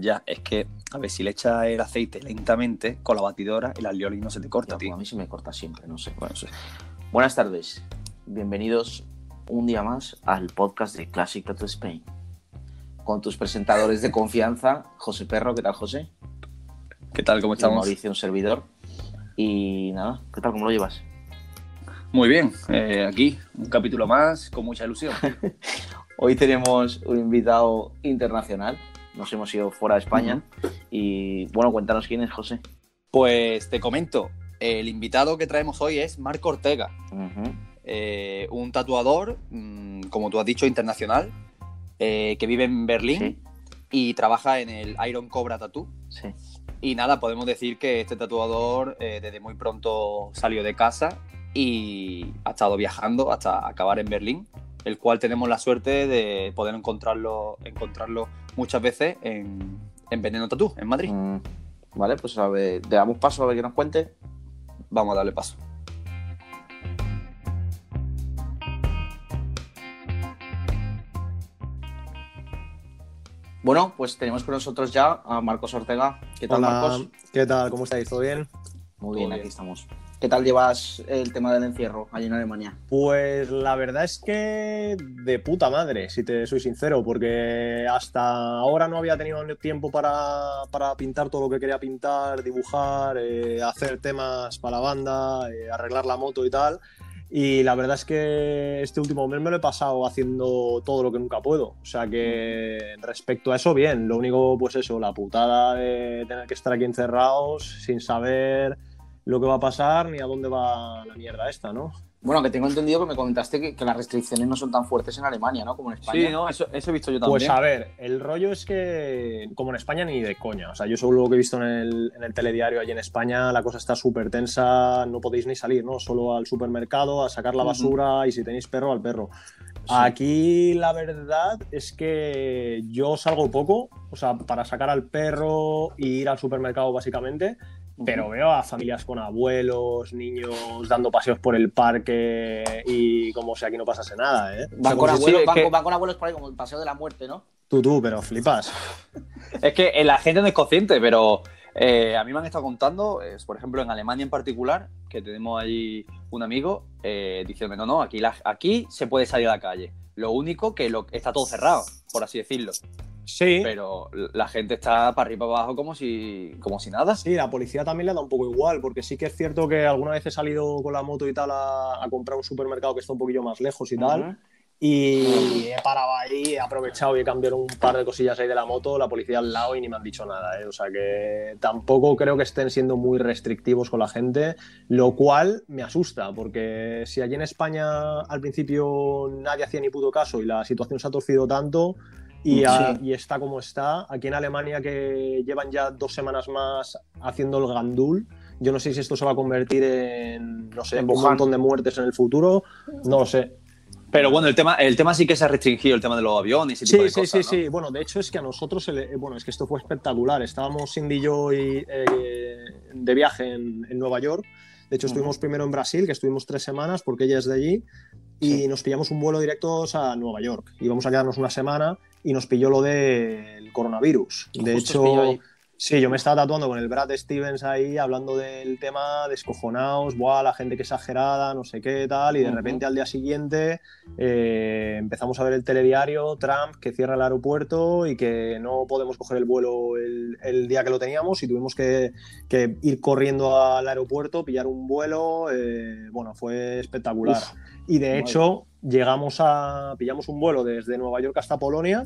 Ya, es que, a ver, si le echas el aceite lentamente con la batidora, el alioli no se te corta, Ya, tío. pues a mí se me corta siempre, no sé. Bueno, sí. Buenas tardes, bienvenidos un día más al podcast de Classic Tattoo Spain. Con tus presentadores de confianza, José Perro, ¿qué tal José? ¿Qué tal? ¿Cómo Y estamos? Mauricio, un servidor. Y nada, ¿qué tal? ¿Cómo lo llevas? Muy bien, eh, aquí, un capítulo más, con mucha ilusión. Hoy tenemos un invitado internacional. Nos hemos ido fuera de España. Y bueno, cuéntanos quién es José. Pues te comento, el invitado que traemos hoy es Marco Ortega, eh, un tatuador, mm, como tú has dicho, internacional, eh, que vive en Berlín Sí, y trabaja en el Iron Cobra Tattoo. sí. Y nada, podemos decir que este tatuador eh, desde muy pronto salió de casa y ha estado viajando hasta acabar en Berlín, el cual tenemos la suerte de poder encontrarlo, encontrarlo muchas veces en, en Veneno Tattoo, en Madrid. Mm, Vale, pues a ver, le damos paso a ver que nos cuente. Vamos a darle paso. Bueno, pues tenemos con nosotros ya a Marcos Ortega. ¿Qué tal, Hola, Marcos? ¿qué tal? ¿Cómo estáis? ¿Todo bien? Muy bien, aquí estamos. ¿Qué tal llevas el tema del encierro allí en Alemania? Pues la verdad es que de puta madre, si te soy sincero, porque hasta ahora no había tenido tiempo para, para pintar todo lo que quería pintar, dibujar, eh, hacer temas para la banda, eh, arreglar la moto y tal. Y la verdad es que este último mes me lo he pasado haciendo todo lo que nunca puedo. O sea que respecto a eso, bien. Lo único, pues eso, la putada de tener que estar aquí encerrados sin saber lo que va a pasar ni a dónde va la mierda esta, ¿no? Bueno, que tengo entendido que me comentaste que, que las restricciones no son tan fuertes en Alemania, ¿no? Como en España. Sí, no, eso, eso he visto yo también. Pues a ver, el rollo es que, como en España, ni de coña. O sea, yo solo lo que he visto en el, en el telediario allí en España, la cosa está súper tensa, no podéis ni salir, ¿no? Solo al supermercado, a sacar la basura y si tenéis perro, al perro. Sí. Aquí la verdad es que yo salgo poco, o sea, para sacar al perro y ir al supermercado básicamente. Pero veo a familias con abuelos, niños dando paseos por el parque y como si aquí no pasase nada, ¿eh? O sea, Van con, abuelos, van, que- con- van con abuelos por ahí, como el paseo de la muerte, ¿no? Tú, tú, pero flipas. Es que eh, la gente no es consciente, pero eh, a mí me han estado contando, es, por ejemplo, en Alemania en particular, que tenemos allí un amigo eh, diciéndome, no, no, aquí, la- aquí se puede salir a la calle. Lo único que lo, está todo cerrado, por así decirlo. Sí, Pero la gente está para arriba y para abajo como si, como si nada. sí, la policía también le da un poco igual, porque sí que es cierto que alguna vez he salido con la moto y tal a, a comprar un supermercado que está un poquillo más lejos y tal, Ujú. y he parado ahí, he aprovechado y he cambiado un par de cosillas ahí de la moto, la policía al lado y ni me han dicho nada, ¿eh? O sea que tampoco creo que estén siendo muy restrictivos con la gente, lo cual me asusta, porque si allí en España al principio nadie hacía ni puto caso y la situación se ha torcido tanto y, a- Sí. y está como está, aquí en Alemania que llevan ya dos semanas más haciendo el gandul, yo no sé si esto se va a convertir en, no sé, En un montón de muertes en el futuro, no lo sé. Pero bueno, el tema, el tema sí que se ha restringido, el tema de los aviones y ese tipo Sí, de sí, cosas, sí, ¿no? sí. Bueno, de hecho es que a nosotros, el- bueno, es que esto fue espectacular. Estábamos Cindy y yo y, eh, de viaje en, en Nueva York. De hecho, estuvimos primero en Brasil, que estuvimos tres semanas porque ella es de allí, y nos pillamos un vuelo directo a Nueva York. Íbamos a quedarnos una semana y nos pilló lo del coronavirus. De hecho. Sí, yo me estaba tatuando con el Brad Stevens ahí, hablando del tema, descojonados, buah, la gente que exagerada, no sé qué, tal, y de repente al día siguiente eh, empezamos a ver el telediario, Trump que cierra el aeropuerto y que no podemos coger el vuelo el, el día que lo teníamos y tuvimos que, que ir corriendo al aeropuerto, pillar un vuelo, eh, bueno, fue espectacular. Uf, y de hecho, llegamos a, pillamos un vuelo desde Nueva York hasta Polonia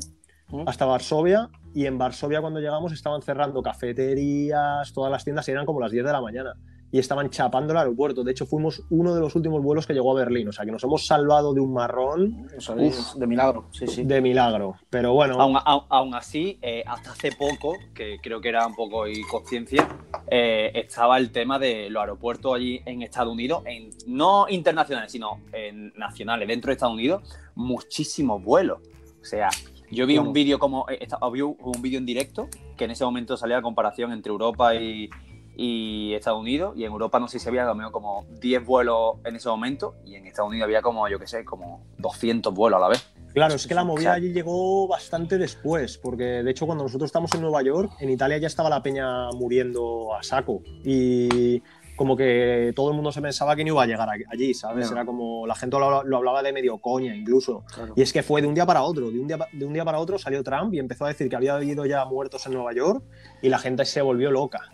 hasta Varsovia y en Varsovia cuando llegamos estaban cerrando cafeterías, todas las tiendas y eran como las 10 de la mañana y estaban chapando el aeropuerto. De hecho, fuimos uno de los últimos vuelos que llegó a Berlín, o sea que nos hemos salvado de un marrón Os habéis- de milagro, sí, sí. de milagro. Pero bueno, Aún, aún- aún así, eh, hasta hace poco, que creo que era un poco inconsciencia, eh, estaba el tema de los aeropuertos allí en Estados Unidos, en, no internacionales, sino en nacionales, dentro de Estados Unidos, muchísimos vuelos. O sea, yo vi un vídeo como eh, esta- vi un vídeo en directo que en ese momento salía la comparación entre Europa y, y Estados Unidos, y en Europa no sé si había mejor como 10 vuelos en ese momento, y en Estados Unidos había como, yo qué sé, como 200 vuelos a la vez. Claro, es que la movida allí llegó bastante después, porque de hecho cuando nosotros estamos en Nueva York, en Italia ya estaba la peña muriendo a saco y como que todo el mundo se pensaba que no iba a llegar allí, ¿sabes? No. Era como la gente lo, lo hablaba de medio coña incluso. Claro. Y es que fue de un día para otro, de un día, de un día para otro salió Trump y empezó a decir que había habido ya muertos en Nueva York y la gente se volvió loca.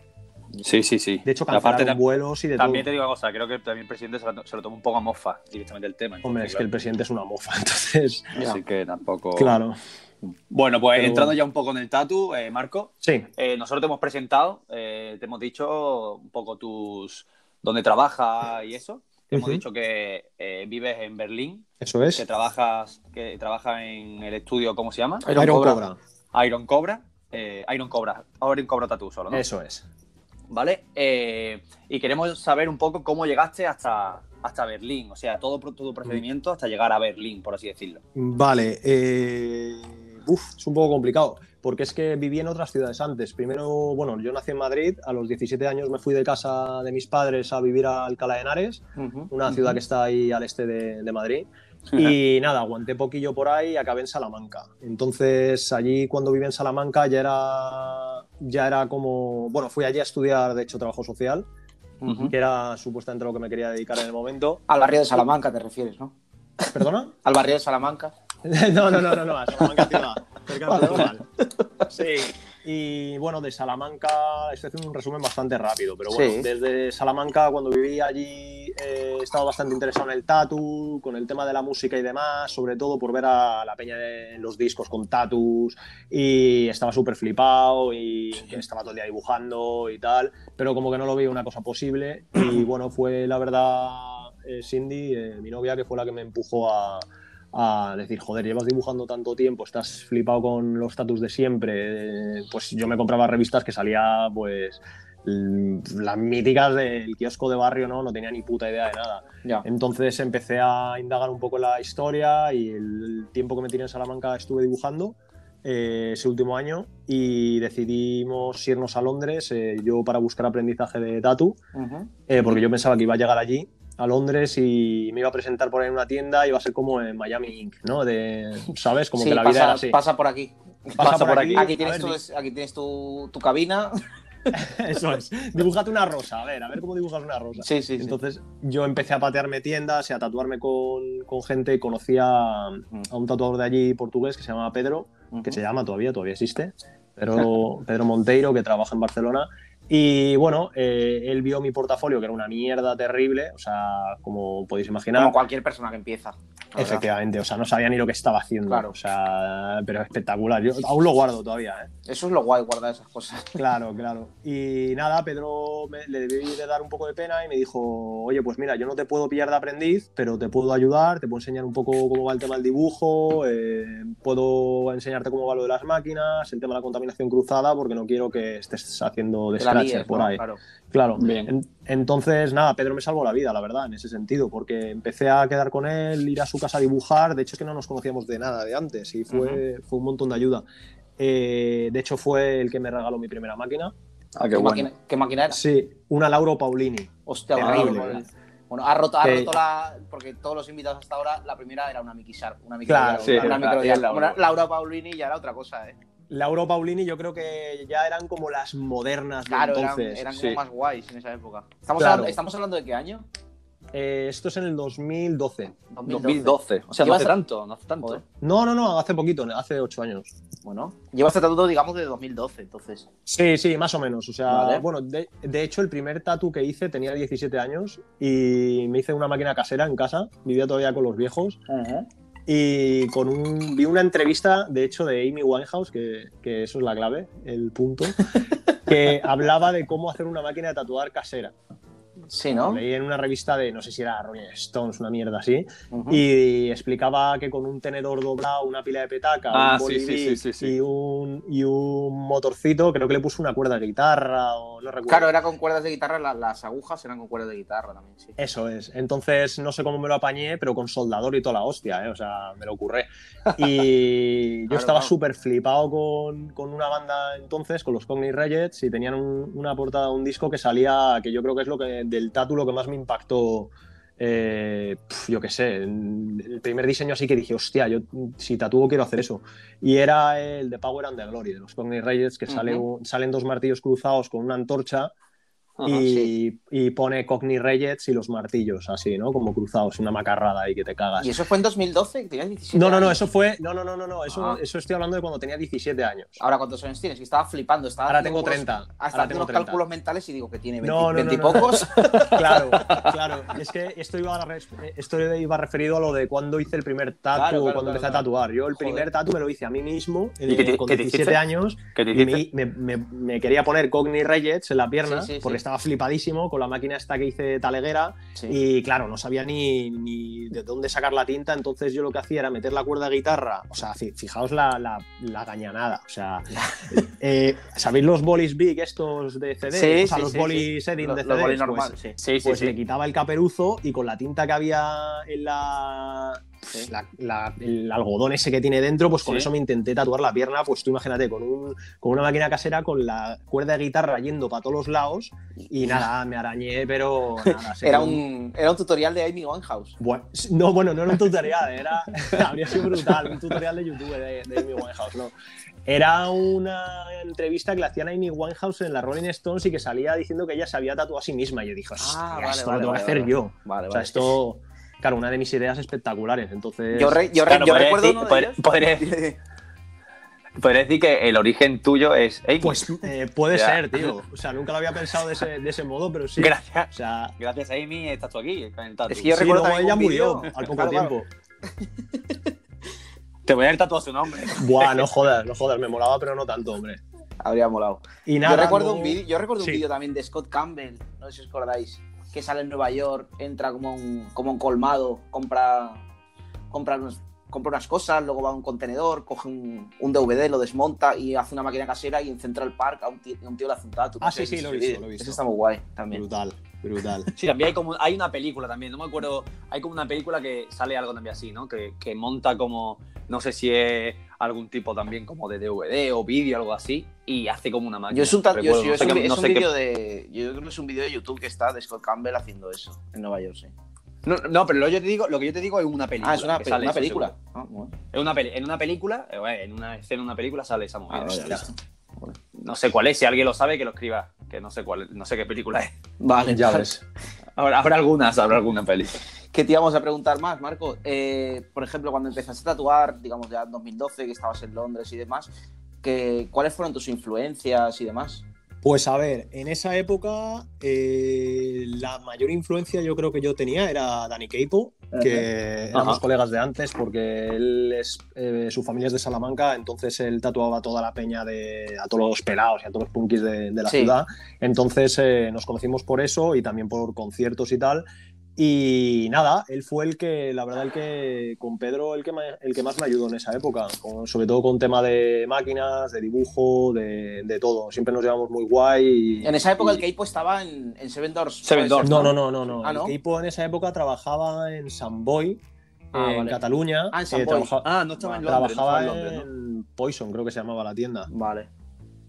Sí, sí, sí. De hecho, Aparte, cancelaron tam- vuelos y de también te digo una cosa, creo que también el presidente se lo, se lo tomó un poco a mofa directamente el tema. Hombre, es que el presidente es una mofa, entonces... Así que tampoco... Claro. Bueno, pues Pero entrando ya un poco en el tatu, eh, Marco, Sí, eh, nosotros te hemos presentado, eh, te hemos dicho un poco tus... dónde trabajas y eso. Te hemos dicho que eh, vives en Berlín, eso es. que trabajas que trabajas en el estudio, ¿cómo se llama? Iron Iron Cobra. Cobra. Iron Cobra. eh, Iron Cobra. Iron Cobra Tattoo solo, ¿no? Eso es. ¿Vale? Eh, y queremos saber un poco cómo llegaste hasta, hasta Berlín, o sea, todo tu procedimiento hasta llegar a Berlín, por así decirlo. Vale, eh, uf, es un poco complicado, porque es que viví en otras ciudades antes. Primero, bueno, yo nací en Madrid, a los 17 años me fui de casa de mis padres a vivir a Alcalá de Henares, una ciudad que está ahí al este de, de Madrid. Y nada, aguanté poquillo por ahí y acabé en Salamanca. Entonces, allí cuando viví en Salamanca ya era, ya era como, bueno, fui allí a estudiar, de hecho, trabajo social, Ujú. que era supuestamente lo que me quería dedicar en el momento. Al barrio de Salamanca te refieres, ¿no? ¿Perdona? Al barrio de Salamanca. No, no, no, no, no, a Salamanca ciudad, cerca de Portugal. Sí, y bueno, de Salamanca, estoy haciendo un resumen bastante rápido, pero bueno, Sí. desde Salamanca, cuando viví allí, eh, he estado bastante interesado en el tatu, con el tema de la música y demás, sobre todo por ver a la peña en los discos con tatus, y estaba súper flipado, y estaba todo el día dibujando y tal, pero como que no lo veía una cosa posible, y bueno, fue la verdad eh, Cindy, eh, mi novia, que fue la que me empujó a a decir, joder, llevas dibujando tanto tiempo, estás flipado con los status de siempre. eh, Pues yo me compraba revistas que salía, pues, las míticas del kiosco de barrio, ¿no? No tenía ni puta idea de nada. Ya. Entonces empecé a indagar un poco la historia y el tiempo que me tiré en Salamanca estuve dibujando eh, ese último año y decidimos irnos a Londres, eh, yo para buscar aprendizaje de tatu, Ujú. eh, porque yo pensaba que iba a llegar allí a Londres y me iba a presentar por ahí en una tienda y iba a ser como en Miami Inc., ¿no? De, ¿Sabes? Como Sí, que la vida pasa, era así. pasa por aquí. Pasa por aquí. Aquí tienes, tu, aquí tienes tu, tu cabina. Eso es. Dibújate una rosa, a ver, a ver cómo dibujas una rosa. Sí, sí, sí. Entonces yo empecé a patearme tiendas y a tatuarme con, con gente conocí a, a un tatuador de allí portugués que se llama Pedro, que se llama todavía, todavía existe, Pedro, Pedro Monteiro, que trabaja en Barcelona. Y bueno, eh, él vio mi portafolio, que era una mierda terrible, o sea, como podéis imaginar. Como cualquier persona que empieza. Efectivamente, o sea, no sabía ni lo que estaba haciendo. Claro. O sea, pero espectacular. Yo aún lo guardo todavía, ¿eh? Eso es lo guay, guardar esas cosas. Claro, claro. Y nada, Pedro me- le debí de dar un poco de pena y me dijo, oye, pues mira, yo no te puedo pillar de aprendiz, pero te puedo ayudar, te puedo enseñar un poco cómo va el tema del dibujo, eh, puedo enseñarte cómo va lo de las máquinas, el tema de la contaminación cruzada, porque no quiero que estés haciendo de Líes, por ahí. Claro. Claro. Bien. En- entonces, nada, Pedro me salvó la vida, la verdad, en ese sentido, porque empecé a quedar con él, ir a su casa a dibujar. De hecho, es que no nos conocíamos de nada de antes y fue, fue un montón de ayuda. Eh, de hecho, fue el que me regaló mi primera máquina. Ah, qué ¿Qué, bueno. máquina, qué máquina era? Sí, una Lauro Paulini. Hostia, Terrible, bueno, ¿verdad? Bueno, ha roto, ha Que- roto la. Porque todos los invitados hasta ahora, la primera era una Mickey Sharp. Una micro Claro, sí, una verdad, y es Laura. Una- Laura Paulini ya era otra cosa, ¿eh? Lauro Paulini, yo creo que ya eran como las modernas de Claro, eran, entonces. eran sí. como más guays en esa época. ¿Estamos, Claro. hablando, ¿Estamos hablando de qué año? Eh, esto es en el 2012. 2012. O sea, no Llevas hace a- tanto, no hace tanto. Joder. No, no, no, hace poquito, hace ocho años. Bueno, llevas tratando, digamos, de 2012, entonces. Sí, sí, más o menos. O sea, Vale. bueno, de, de hecho, el primer tatu que hice tenía 17 años y me hice una máquina casera en casa. Vivía todavía con los viejos. Y con un, vi una entrevista, de hecho, de Amy Winehouse, que, que eso es la clave, el punto, que hablaba de cómo hacer una máquina de tatuar casera. Sí, ¿no? Leí en una revista de, no sé si era Rolling Stones, una mierda así, Ujú. y explicaba que con un tenedor doblado, una pila de petaca, Ah, un sí, sí, sí. Y, un, y un motorcito, creo que le puso una cuerda de guitarra o no recuerdo. Claro, era con cuerdas de guitarra, la- las agujas eran con cuerdas de guitarra también, sí. Eso es. Entonces, no sé cómo me lo apañé, pero con soldador y toda la hostia, ¿eh? O sea, me lo ocurré. Y yo Claro, estaba claro. súper flipado con, con una banda entonces, con los Cognate Rejects, y tenían un- una portada, un disco que salía, que yo creo que es lo que del tatu lo que más me impactó eh, yo qué sé, el primer diseño así que dije, hostia, yo si tatúo quiero hacer eso. Y era el de Power and the Glory, de los Cognate Reyes, que sale salen dos martillos cruzados con una antorcha Ajá, y, y pone Cognate Reyes y los martillos, así, ¿no? Como cruzados, una macarrada ahí que te cagas. ¿Y eso fue en 2012? que ¿Tenías 17 No, no, no, años? eso fue. No, no, no, no, no. Eso, Ah. eso estoy hablando de cuando tenía 17 años. Ahora, ¿cuántos años tienes? Que estaba flipando. Estaba Ahora tengo unos- 30. Hasta tengo unos 30. cálculos mentales y digo que tiene 20, No, no, no, 20 y no. pocos. Claro, claro. Es que esto iba, a esto iba referido a lo de cuando hice el primer tatu, Claro, claro, cuando claro, empecé claro. a tatuar. Yo el Joder. primer tatu me lo hice a mí mismo ¿Y qué te- con qué te 17 hiciste? años ¿Qué te y me, me- me- me quería poner Cogni Reyes en la pierna Sí, sí, porque sí. Estaba flipadísimo con la máquina esta que hice taleguera Sí. y claro, no sabía ni, ni de dónde sacar la tinta, entonces yo lo que hacía era meter la cuerda de guitarra, o sea, fi- fijaos la, la, la gañanada, o sea, eh, ¿sabéis los bolis big estos de CD? Sí, o sea, sí, los bolis de los CD. bolis pues- normal, sí. Sí, pues le quitaba el caperuzo y con la tinta que había en la, Sí. la- la- el algodón ese que tiene dentro, pues con Sí. eso me intenté tatuar la pierna. Pues tú imagínate, con, un, con una máquina casera, con la cuerda de guitarra yendo para todos los lados y nada, me arañé, pero nada. Era un, era un tutorial de Amy Winehouse. Bueno, no, bueno, no era un tutorial, era, habría sido brutal, un tutorial de YouTube de, de Amy Winehouse, no. Era una entrevista que le hacían a Amy Winehouse en la Rolling Stones y que salía diciendo que ella se había tatuado a sí misma. Y yo dije, Ah, vale, esto vale, lo tengo vale, que hacer yo. Vale, O sea, vale. esto, claro, una de mis ideas espectaculares. Entonces, Yo, re- yo, re- Claro, yo podría recuerdo decir- uno de podría- ellos. podría- Podría decir que el origen tuyo es Amy. pues eh, puede ser, tío. O sea, nunca lo había pensado de ese, de ese modo, pero sí. Gracias. O sea, Gracias a Amy estás tú aquí. Es que yo sí, recuerdo luego ella murió al poco Claro, claro. tiempo. Te voy a dar tatuado su nombre. Buah, no jodas, no jodas, me molaba, pero no tanto, hombre. Habría molado. Y nada, yo recuerdo un vídeo, yo recuerdo Sí. un vídeo también de Scott Campbell, no sé si os acordáis, que sale en Nueva York, entra como un, como un colmado, compra, compra, unos- compra unas cosas, luego va a un contenedor, coge un, un DVD, lo desmonta y hace una máquina casera y en Central Park a un tío, a un tío le hace un tatu. Ah, sí, sí, lo he visto, lo he visto. Ese está muy guay también. Brutal, brutal. Sí, también hay como hay una película también, no me acuerdo, hay como una película que sale algo también así, ¿no? Que, que monta como, no sé si es algún tipo también como de DVD o vídeo, algo así, y hace como una máquina. Yo es un, ta- yo- Recuerdo, yo no es sé un, qué- vi- no es un sé qué- vídeo de. Yo creo que es un vídeo de YouTube que está de Scott Campbell haciendo eso en Nueva York, sí. No, no, pero lo, yo te digo, lo que yo te digo es una película. Ah, es una, pe- película. Ah, bueno. Es una peli- en una película, eh, en una escena, en una película sale esa movida. Ah, vale. No sé cuál es, si alguien lo sabe, que lo escriba. Que no sé cuál, no sé qué película es. Vale, Ya ves. Habrá, habrá algunas, habrá alguna peli. ¿Qué te íbamos a preguntar más, Marco? Eh, por ejemplo, cuando empezaste a tatuar, digamos ya en 2012, que estabas en Londres y demás, que, ¿cuáles fueron tus influencias y demás? Pues a ver, en esa época eh, la mayor influencia yo creo que yo tenía era Danny Keipo, que éramos Ajá. colegas de antes porque él es, eh, su familia es de Salamanca, entonces él tatuaba a toda la peña de a todos los pelados y a todos los punkis de, de la Sí. ciudad. Entonces eh, nos conocimos por eso y también por conciertos y tal. Y nada, él fue el que, la verdad, el que con Pedro, el que, el que más me ayudó en esa época, con- sobre todo con tema de máquinas, de dibujo, de, de todo. Siempre nos llevamos muy guay. y- En esa época y- el Keipo estaba en, en Seven Doors. Seven Doors, No, no, no, no. no. Ah, ¿no? El Keipo en esa época trabajaba en San Boy, Ah, en vale. Cataluña. Ah, en eh, trabaja- Ah, no estaba en Londres. no trabajaba estaba en Londres, ¿no? en Poison, creo que se llamaba la tienda. Vale.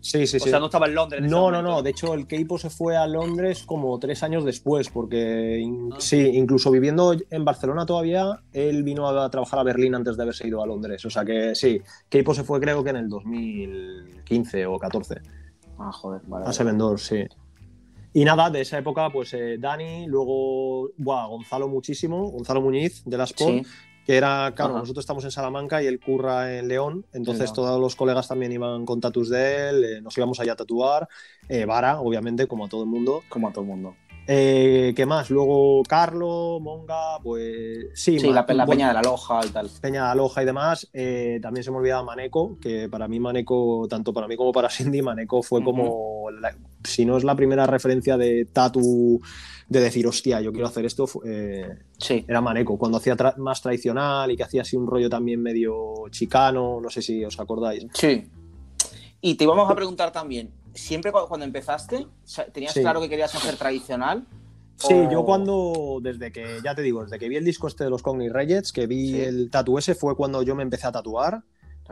Sí, sí, O sí. sea, no estaba en Londres. en ese No, no, no. De hecho, el Keipo se fue a Londres como tres años después, porque in- Ah. sí, incluso viviendo en Barcelona todavía, él vino a trabajar a Berlín antes de haberse ido a Londres. O sea que sí, Keipo se fue creo que en el 2015 o 14 Ah, joder, vale. a vale. Seven Doors, sí. Y nada, de esa época, pues eh, Dani, luego buah, Gonzalo muchísimo, Gonzalo Muñiz de las Sport, Sí. Que era, claro, Ajá. nosotros estamos en Salamanca y él curra en León, entonces todos los colegas también iban con tatus de él, eh, nos íbamos allá a tatuar, eh, Vara, obviamente, como a todo el mundo. Como a todo el mundo. Eh, ¿Qué más? Luego Carlo, Monga, pues sí, Sí, la, la peña de la loja y tal. Peña de Aloja y demás. Eh, también se me olvidaba Maneco, que para mí Maneco, tanto para mí como para Cindy, Maneco fue como, la- si no es la primera referencia de tatu, de decir, hostia, yo quiero hacer esto, eh, Sí. era Maneco, cuando hacía tra- más tradicional y que hacía así un rollo también medio chicano, no sé si os acordáis. Sí. Y te íbamos a preguntar también, ¿siempre cu- cuando empezaste, tenías Sí. claro que querías hacer tradicional? Sí, O- yo cuando, desde que, ya te digo, desde que vi el disco este de los Cogni Reyes, que vi Sí. el tatu ese, fue cuando yo me empecé a tatuar.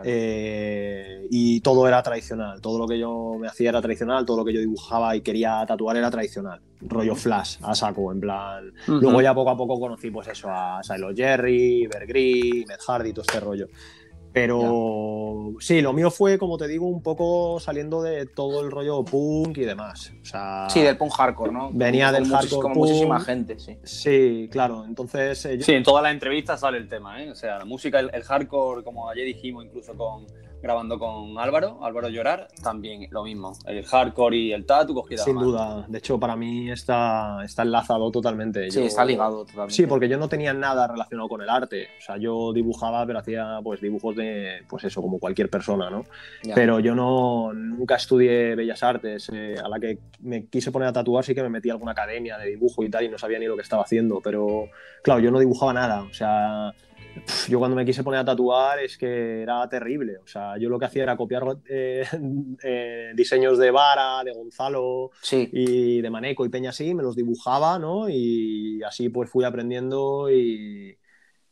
Eh, y todo era tradicional, todo lo que yo me hacía era tradicional, todo lo que yo dibujaba y quería tatuar era tradicional, rollo flash, a saco, en plan. Luego ya poco a poco conocí pues eso, a Silo Jerry, Bergri, Med Hardy, todo este rollo. Pero sí, lo mío fue, como te digo, un poco saliendo de todo el rollo punk y demás. O sea, sí, del punk hardcore, ¿no? Venía del hardcore. Como muchísima gente, sí. Sí, claro. Entonces. Eh, sí, en todas las entrevistas sale el tema, ¿eh? O sea, la música, el hardcore, como ayer dijimos, incluso con grabando con Álvaro, Álvaro Llorar, también lo mismo. El hardcore y el tatu cogida. Sin duda. De hecho, para mí está, está enlazado totalmente. Sí, está ligado totalmente. Sí, porque yo no tenía nada relacionado con el arte. O sea, yo dibujaba, pero hacía pues dibujos de, pues eso, como cualquier persona, ¿no? Pero yo no, nunca estudié Bellas Artes. Eh, a la que me quise poner a tatuar sí que me metí a alguna academia de dibujo y tal y no sabía ni lo que estaba haciendo. Pero, claro, yo no dibujaba nada. O sea yo cuando me quise poner a tatuar es que era terrible. O sea, yo lo que hacía era copiar eh, eh, diseños de Vara, de Gonzalo y de Maneco y Peña así, me los dibujaba, ¿no? Y así pues fui aprendiendo y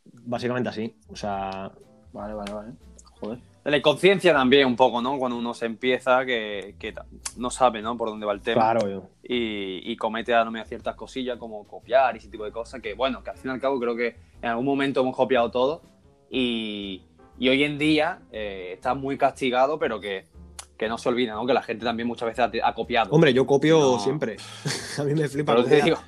básicamente así. O sea... Vale, vale, vale. Joder la conciencia también un poco, ¿no? Cuando uno se empieza, que, no sabe, ¿no? Por dónde va el tema. Claro, yo. Y, comete a no ciertas cosillas como copiar y ese tipo de cosas, que bueno, que al fin y al cabo creo que en algún momento hemos copiado todo y, hoy en día eh, está muy castigado, pero que, no se olvida, ¿no? Que la gente también muchas veces ha, copiado. Hombre, yo copio siempre. a mí me flipa. Pero te digo,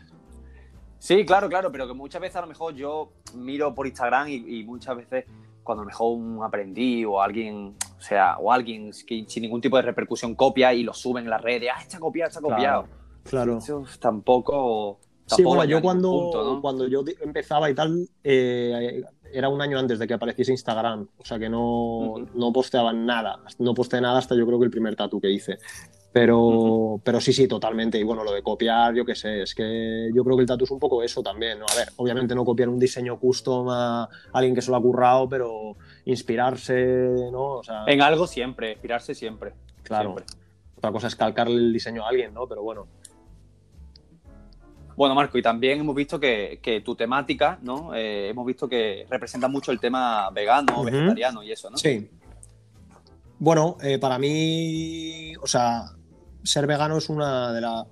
Sí, claro, claro, pero que muchas veces a lo mejor yo miro por Instagram y, muchas veces cuando a lo mejor un aprendí o alguien, o sea, o alguien que sin ningún tipo de repercusión copia y lo sube en las redes, ah, está copiado, está copiado. Claro. Eso tampoco, Sí, bueno, yo cuando, cuando yo empezaba y tal, eh, era un año antes de que apareciese Instagram, o sea que no, no posteaban nada, no posteé nada hasta yo creo que el primer tatu que hice. Pero, pero sí, sí, totalmente. Y bueno, lo de copiar, yo qué sé, es que yo creo que el tatu es un poco eso también. ¿no? A ver, obviamente no copiar un diseño custom a alguien que se lo ha currado, pero inspirarse, ¿no? O sea, en algo siempre, inspirarse siempre. Claro. Otra cosa es calcarle el diseño a alguien, ¿no? Pero bueno. Bueno, Marco, y también hemos visto que, que tu temática, ¿no? Eh, hemos visto que representa mucho el tema vegano, vegetariano y eso, ¿no? Sí. Bueno, eh, para mí, o sea, ser vegano es una de la,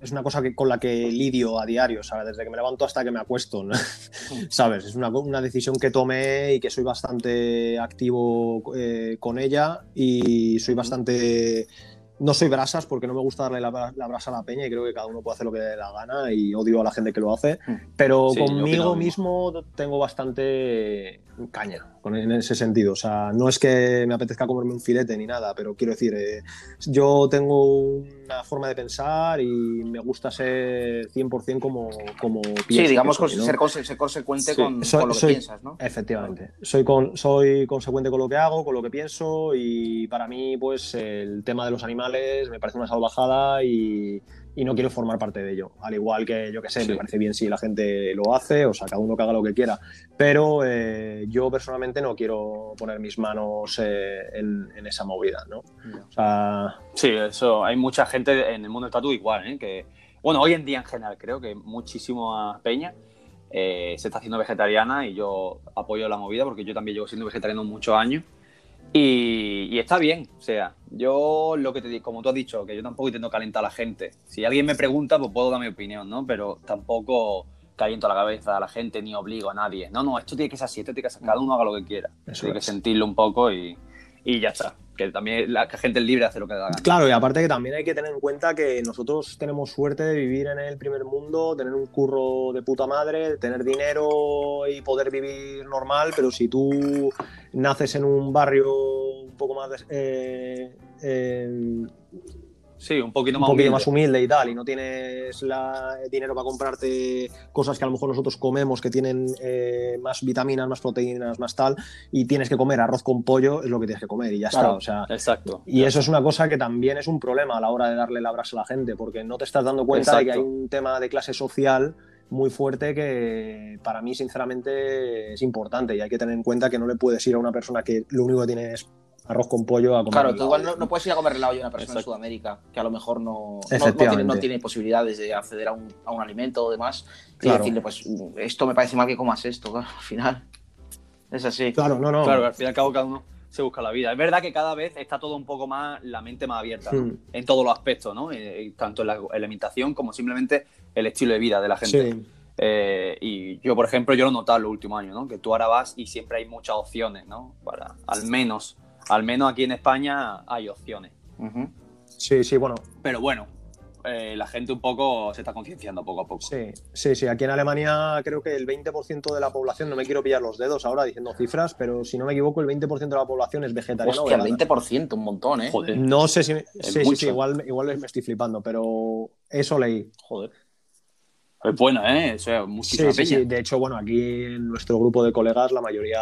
es una cosa que, con la que lidio a diario, ¿sabes? Desde que me levanto hasta que me acuesto, ¿sabes? Es una, una, decisión que tomé y que soy bastante activo eh, con ella y soy bastante no soy brasas porque no me gusta darle la, brasa a la peña y creo que cada uno puede hacer lo que le dé la gana y odio a la gente que lo hace. Mm. Pero conmigo mismo tengo bastante caña en ese sentido. O sea, no es que me apetezca comerme un filete ni nada, pero quiero decir, eh, yo tengo una forma de pensar y me gusta ser 100% como, como pienso. Sí, digamos ser, consecuente con, lo que piensas, ¿no? Efectivamente. Soy, con, soy consecuente con lo que hago, con lo que pienso y para mí, pues, el tema de los animales me parece una salvajada y y no quiero formar parte de ello. Al igual que, yo que sé, me parece bien si la gente lo hace, o sea, cada uno que haga lo que quiera. Pero eh, yo personalmente no quiero poner mis manos eh, en, esa movida, ¿no? O sea... Sí, eso. Hay mucha gente en el mundo del tatu igual, ¿eh? Que, bueno, hoy en día en general creo que muchísima peña eh, se está haciendo vegetariana y yo apoyo la movida porque yo también llevo siendo vegetariano muchos años. Y, está bien, o sea, yo lo que te digo, como tú has dicho, que yo tampoco intento calentar a la gente. Si alguien me pregunta, pues puedo dar mi opinión, ¿no? Pero tampoco caliento la cabeza a la gente ni obligo a nadie. No, no, esto tiene que ser así, esto tiene que ser, cada uno haga lo que quiera. tiene que sentirlo un poco y, y ya está que también la gente es libre de hacer lo que da gana. Claro, y aparte que también hay que tener en cuenta que nosotros tenemos suerte de vivir en el primer mundo, tener un curro de puta madre, tener dinero y poder vivir normal, pero si tú naces en un barrio un poco más eh, eh, Sí, un poquito más, un poquito humilde. más humilde y tal, y no tienes la, dinero para comprarte cosas que a lo mejor nosotros comemos que tienen eh, más vitaminas, más proteínas, más tal, y tienes que comer arroz con pollo, es lo que tienes que comer y ya está. O sea, exacto. Y eso es una cosa que también es un problema a la hora de darle la brasa a la gente, porque no te estás dando cuenta de que hay un tema de clase social muy fuerte que para mí sinceramente es importante y hay que tener en cuenta que no le puedes ir a una persona que lo único que tiene es arroz con pollo a comer. Claro, tú igual no, puedes ir a comer helado a una persona en Sudamérica que a lo mejor no, no, tiene, posibilidades de acceder a un, a un alimento o demás y decirle, pues esto me parece mal que comas esto, al final. Es así. Claro, no, no. Claro, al fin y al cabo cada uno se busca la vida. Es verdad que cada vez está todo un poco más, la mente más abierta, ¿no? Hmm. En todos los aspectos, ¿no? Eh, tanto en la, en la imitación como simplemente el estilo de vida de la gente. Sí. Eh, y yo, por ejemplo, yo lo he notado en los últimos años, ¿no? Que tú ahora vas y siempre hay muchas opciones, ¿no? Para, al menos, al menos aquí en España hay opciones. Sí, sí, bueno, Pero bueno, eh, la gente un poco se está concienciando poco a poco. sí, sí, sí. Aquí en Alemania creo que el 20% de la población, no me quiero pillar los dedos ahora diciendo cifras, pero si no me equivoco, el 20% de la población es vegetariana Hostia, el vegana. 20%, un montón, ¿eh? Joder, No sé si. Sí, sí, sí, igual, igual me estoy flipando, pero eso leí. joder. Es buena, ¿eh? O sea, muchísima Sí, sí. De hecho, bueno, aquí en nuestro grupo de colegas, la mayoría,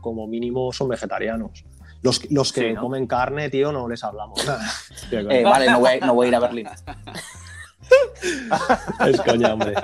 como mínimo, son vegetarianos. Los, los que Sí, ¿no? comen carne, tío, no les hablamos. Eh, vale, no voy, a, no voy a ir a Berlín. es coña, hombre.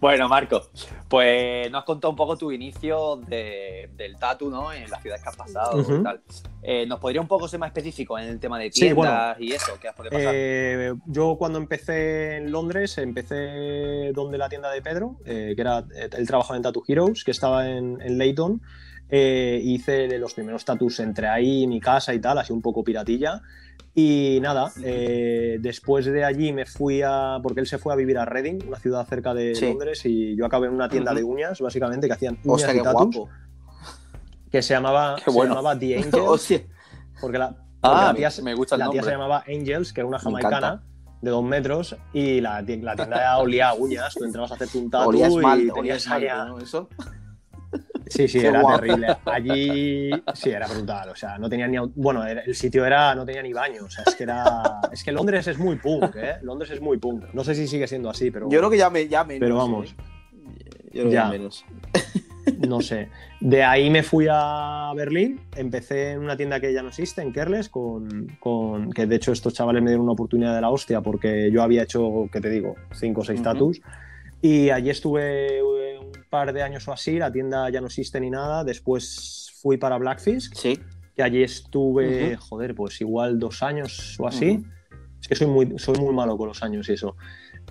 Bueno, Marco, pues nos has contado un poco tu inicio de- del tatu, ¿no? En las ciudades que has pasado y tal. Eh, ¿Nos podría un poco ser más específico en el tema de Sí, tiendas bueno. y eso que has podido pasar? Eh, yo cuando empecé en Londres, empecé donde la tienda de Pedro, eh, que era, él trabajaba en Tattoo Heroes, que estaba en, en Leyton. Eh, hice los primeros tatus entre ahí, mi casa y tal, así un poco piratilla. Y nada, eh, después de allí me fui a. Porque él se fue a vivir a Reading, una ciudad cerca de Sí. Londres, y yo acabé en una tienda Ujú. de uñas, básicamente, que hacían uñas Hostia, y tatus, guapo. que se llamaba, Qué se bueno. llamaba The Angels. Porque la, porque Ah, la tía, me gusta el la tía se llamaba Angels, que era una jamaicana de dos metros, y la, la tienda olía a uñas. Tú entrabas a hacerte un tatu Olía y olía tenías ahí esmalte, a- ¿no? Eso. Sí, sí, era guapo. terrible. Allí sí, era brutal. O sea, no tenía ni. Bueno, el sitio era. No tenía ni baño. O sea, es que era. Es que Londres es muy punk, ¿eh? Londres es muy punk. No sé si sigue siendo así, pero. Yo creo que ya, me, ya menos. Pero vamos. ¿eh? Yo creo que Ya. ya menos. No sé. De ahí me fui a Berlín. Empecé en una tienda que ya no existe, en Kerles, con, con- que de hecho estos chavales me dieron una oportunidad de la hostia porque yo había hecho, ¿qué te digo? Cinco o seis tatus. Y allí estuve eh, un par de años o así. La tienda ya no existe ni nada. Después fui para Blackfish, Sí. que allí estuve, joder, pues igual dos años o así. Es que soy muy, soy muy malo con los años y eso.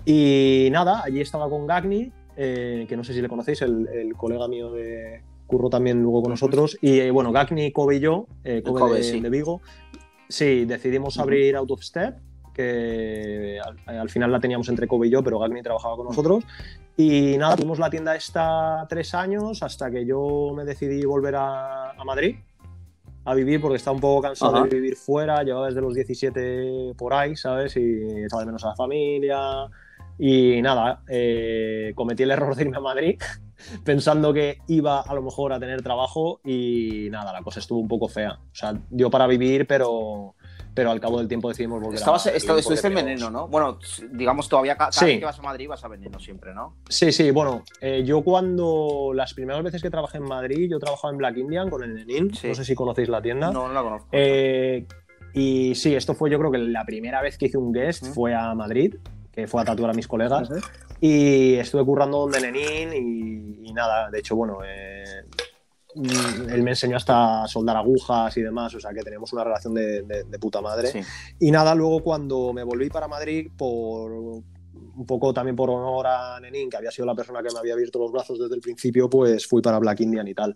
Y nada, allí estaba con Gagni, eh, que no sé si le conocéis, el, el colega mío de curro también luego con nosotros. Y eh, bueno, Gagni, Kobe y yo, eh, Kobe, Kobe, de, sí. de Vigo, sí, decidimos abrir Out of Step, que al, al final la teníamos entre Kobe y yo, pero Gagni trabajaba con nosotros. Y nada, tuvimos la tienda esta tres años hasta que yo me decidí volver a, a Madrid a vivir porque estaba un poco cansado Ajá. de vivir fuera, llevaba desde los 17 por ahí, ¿sabes? Y echaba de menos a la familia. Y nada, eh, cometí el error de irme a Madrid pensando que iba a lo mejor a tener trabajo y nada, la cosa estuvo un poco fea. O sea, dio para vivir, pero, pero al cabo del tiempo decidimos volver Estabas, a esta- Berlín estuviste en Veneno, ¿no? Bueno, digamos todavía ca- cada Sí. vez que vas a Madrid vas a Veneno siempre, ¿no? Sí, sí, bueno, eh, yo cuando las primeras veces que trabajé en Madrid, yo trabajaba en Black Indian con el Nenin, Sí. no sé si conocéis la tienda. No, no la conozco. Eh, y sí, esto fue yo creo que la primera vez que hice un guest Ujú. fue a Madrid, que fue a tatuar a mis colegas. Ujú. Y estuve currando donde Nenin y, y nada, de hecho, bueno, eh, mm, él me enseñó hasta a soldar agujas y demás, o sea que tenemos una relación de, de- de puta madre. Sí. Y nada, luego cuando me volví para Madrid, por un poco también por honor a Nenin, que había sido la persona que me había abierto los brazos desde el principio, pues fui para Black Indian y tal.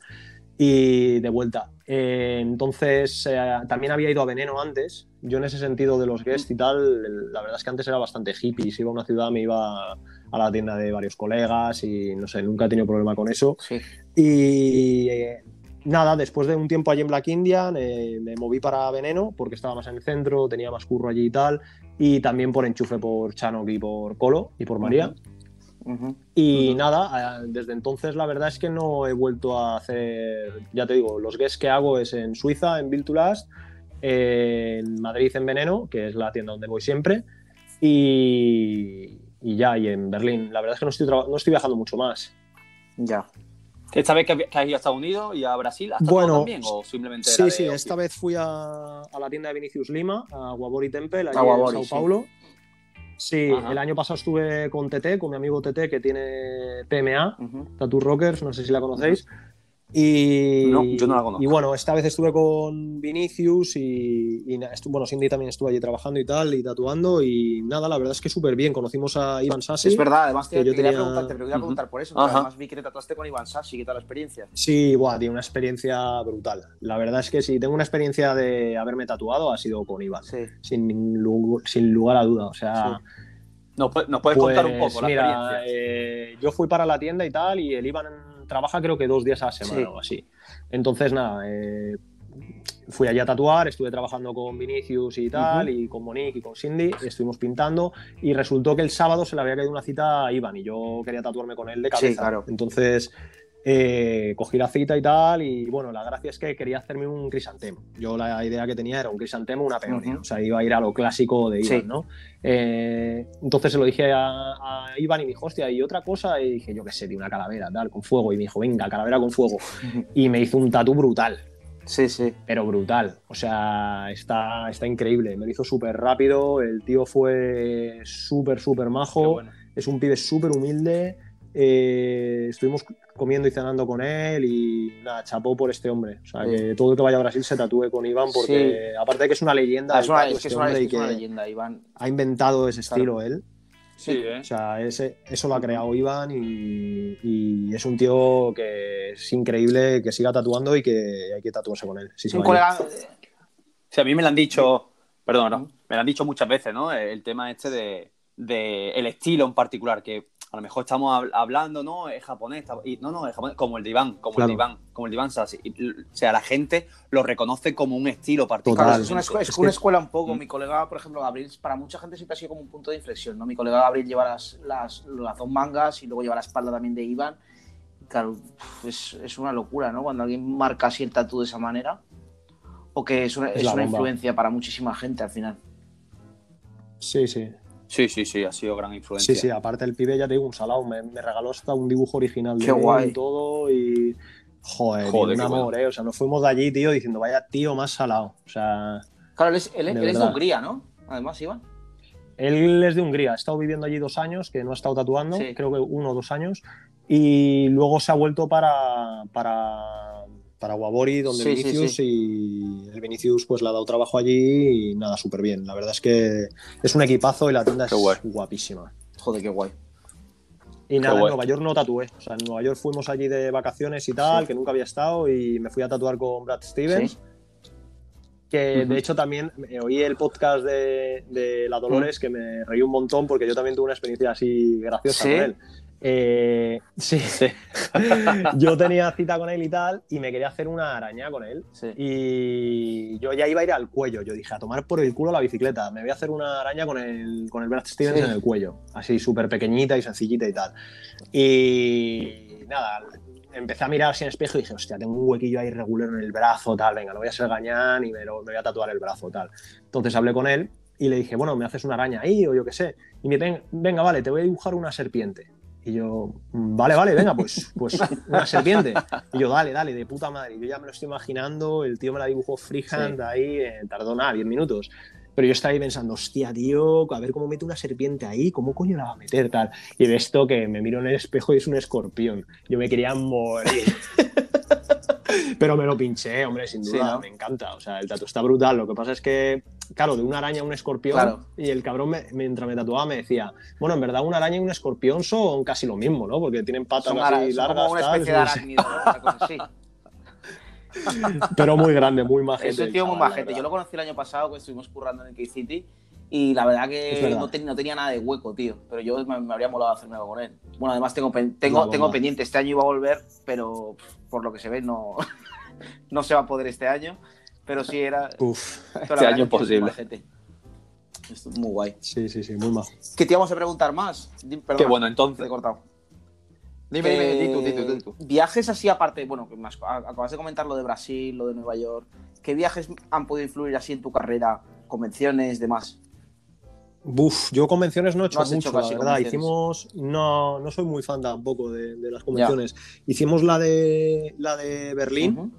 Y de vuelta. Eh, entonces, eh, también había ido a Veneno antes. Yo en ese sentido de los guests y tal, la verdad es que antes era bastante hippie. Si iba a una ciudad me iba a la tienda de varios colegas y no sé, nunca he tenido problema con eso. Sí. Y eh, nada, después de un tiempo allí en Black Indian, eh, me moví para Veneno porque estaba más en el centro, tenía más curro allí y tal. Y también por enchufe por Chanok y por Colo y por María. Ujú. Y Ujú. nada, eh, desde entonces la verdad es que no he vuelto a hacer, ya te digo, los guests que hago es en Suiza, en Last, en Madrid en Veneno, que es la tienda donde voy siempre, y, y ya, y en Berlín. La verdad es que no estoy, no estoy viajando mucho más. Ya. ¿Esta vez que, que has ido a Estados Unidos y a Brasil, has Bueno, también? ¿O simplemente Sí, sí, ocio? esta vez fui a, a la tienda de Vinicius Lima, a Guabori Temple, allí A Guabori, en sí. Sao Paulo. Sí, Ajá. el año pasado estuve con TT, con mi amigo TT, que tiene PMA. Tattoo Rockers, no sé si la conocéis. Y, No, yo no la conozco. Y bueno, esta vez estuve con Vinicius y, bueno, Cindy también estuvo allí trabajando y tal, y tatuando. Y nada, la verdad es que súper bien. Conocimos a Iván Sassi. Es verdad, además te, que yo te quería tenía- preguntar, te quería preguntar por eso. Además vi que te tatuaste con Iván Sassi, ¿qué tal la experiencia? Sí, buah, tiene una experiencia brutal. La verdad es que si tengo una experiencia de haberme tatuado ha sido con Iván, Sí. sin, lu- sin lugar a duda. O sea, ¿Nos, pu- nos puedes pues, contar un poco la mira, experiencia? eh, yo fui para la tienda y tal, y el Iván trabaja creo que dos días a la semana Sí. o así. Entonces, nada, eh, fui allí a tatuar, estuve trabajando con Vinicius y tal, y con Monique y con Cindy, estuvimos pintando, y resultó que el sábado se le había caído una cita a Iván, y yo quería tatuarme con él de cabeza. Sí, claro. Entonces, eh, cogí la cita y tal, y bueno, la gracia es que quería hacerme un crisantemo. Yo la idea que tenía era un crisantemo, una peonia. Ujú. O sea, iba a ir a lo clásico de Iván, Sí. ¿no? Eh, entonces se lo dije a, a Iván y me dijo, hostia, y otra cosa, y dije, yo qué sé, de una calavera, tal, con fuego. Y me dijo, venga, calavera con fuego. Y me hizo un tatú brutal, Sí, sí. pero brutal. O sea, está, está increíble. Me lo hizo súper rápido, el tío fue súper, súper majo. bueno. Es un pibe súper humilde. Eh, estuvimos comiendo y cenando con él y nada, chapó por este hombre. O sea, Sí. que todo el que vaya a Brasil se tatúe con Iván porque aparte de que es una leyenda, es, una, es este es es que leyenda, Iván. ha inventado ese Claro. estilo él. Sí, ¿eh? O sea, ese, eso lo ha creado Iván y, y es un tío que es increíble que siga tatuando y que hay que tatuarse con él. si ir. colega. Sí, a mí me lo han dicho, perdón, no, me lo han dicho muchas veces, ¿no? El tema este de, de el estilo en particular, que a lo mejor estamos hab- hablando, ¿no? Es japonés, y, no, no, es japonés, como el de Iván, como el de Claro. Iván, como el de Iván Sassi. Y, O sea, la gente lo reconoce como un estilo particular. Claro, es una, escuela, es Es una que- escuela un poco. Mm. Mi colega, por ejemplo, Gabriel, para mucha gente siempre ha sido como un punto de inflexión, ¿no? Mi colega Gabriel lleva las, las, las dos mangas y luego lleva la espalda también de Iván. Claro, es, es una locura, ¿no? Cuando alguien marca así el tatú de esa manera. O que es una, Es una influencia para muchísima gente al final. Sí, sí. Sí, sí, sí, ha sido gran influencia. Sí, sí, aparte el pibe ya te digo, un salado, me, me regaló hasta un dibujo original de Qué él guay. y todo y joder, Joder, un qué amor, eh. O sea, nos fuimos de allí, tío, diciendo, vaya tío más salado. O sea, Claro, él es, él, es- De él es de verdad. Hungría, ¿no? Además, Iván. Él es de Hungría, ha estado viviendo allí dos años, que no ha estado tatuando, Sí. creo que uno o dos años, y luego se ha vuelto para, para, para Guabori, donde Sí, sí, Vinicius, y el Vinicius pues le ha dado trabajo allí y nada, súper bien. La verdad es que es un equipazo y la tienda Qué es guay. guapísima. Joder, qué guay. Y nada, en. Nueva York no tatué. O sea, en Nueva York fuimos allí de vacaciones y tal, Sí. que nunca había estado, y me fui a tatuar con Brad Stevens. Sí. Que de hecho también eh, oí el podcast de, de La Dolores, que me reí un montón porque yo también tuve una experiencia así graciosa ¿Sí? con él. Eh, sí, yo tenía cita con él y tal, y me quería hacer una araña con él. Sí. Y yo ya iba a ir al cuello. Yo dije, a tomar por el culo la bicicleta. Me voy a hacer una araña con el, con el Brad Stevens Sí. en el cuello. Así súper pequeñita y sencillita y tal. Y nada, empecé a mirar así en el espejo y dije, hostia, tengo un huequillo ahí regular en el brazo, tal. Venga, no voy a ser gañán y me, lo- me voy a tatuar el brazo, tal. Entonces hablé con él y le dije, bueno, ¿me haces una araña ahí o yo qué sé? Y me dice, venga, vale, te voy a dibujar una serpiente. Y yo, vale, vale, venga, pues, pues una serpiente. Y yo, dale, dale, de puta madre. Yo ya me lo estoy imaginando, el tío me la dibujó freehand ahí, eh, tardó nada, 10 minutos. Pero yo estaba ahí pensando, hostia, tío, a ver cómo mete una serpiente ahí, ¿cómo coño la va a meter? Tal. Y de esto que me miro en el espejo y es un escorpión. Yo me quería morir. Pero me lo pinché, hombre, sin duda, Sí, ¿no? me encanta. O sea, el tatu está brutal. Lo que pasa es que, claro, de una araña a un escorpión, Claro. y el cabrón me- mientras me tatuaba me decía, bueno, en verdad una araña y un escorpión son casi lo mismo, ¿no? Porque tienen patas Son, así largas, como una tal, especie de no sé. arácnido. ¿no? Una cosa así. pero muy grande, muy majete. Es un tío muy majete. Yo lo conocí el año pasado que estuvimos currando en el K-City y la verdad que verdad. no, ten- no tenía nada de hueco, tío. Pero yo me, me habría molado hacerme algo con él. Bueno, además tengo, tengo, tengo pendiente. Este año iba a volver, pero por lo que se ve no, no se va a poder este año. Pero sí era... Uf, Este año posible. Esto es muy guay. sí, sí, sí, muy majo. ¿Qué te íbamos a preguntar más? Perdona, Qué bueno, te he entonces. cortado. Dime, dime, Eh, di tú, di tú. Viajes así aparte, bueno, que más, a- acabas de comentar lo de Brasil, lo de Nueva York. ¿Qué viajes han podido influir así en tu carrera? Convenciones, demás. Buf, yo convenciones no he hecho No hecho mucho, la casi verdad. Hicimos, no, no soy muy fan tampoco de, de las convenciones. Hicimos la de la de Berlín.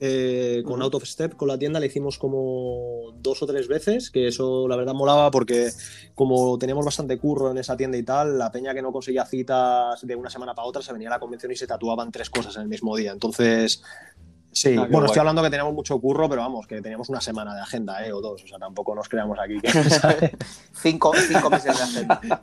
Eh, con. Out of Step, con la tienda, le hicimos como dos o tres veces, que eso la verdad molaba porque como teníamos bastante curro en esa tienda y tal, la peña que no conseguía citas de una semana para otra se venía a la convención y se tatuaban tres cosas en el mismo día. Entonces, sí, Ah, bueno, guay. estoy hablando que teníamos mucho curro, pero vamos, que teníamos una semana de agenda, ¿eh? O dos, o sea, tampoco nos creamos aquí que... Cinco, cinco meses de agenda.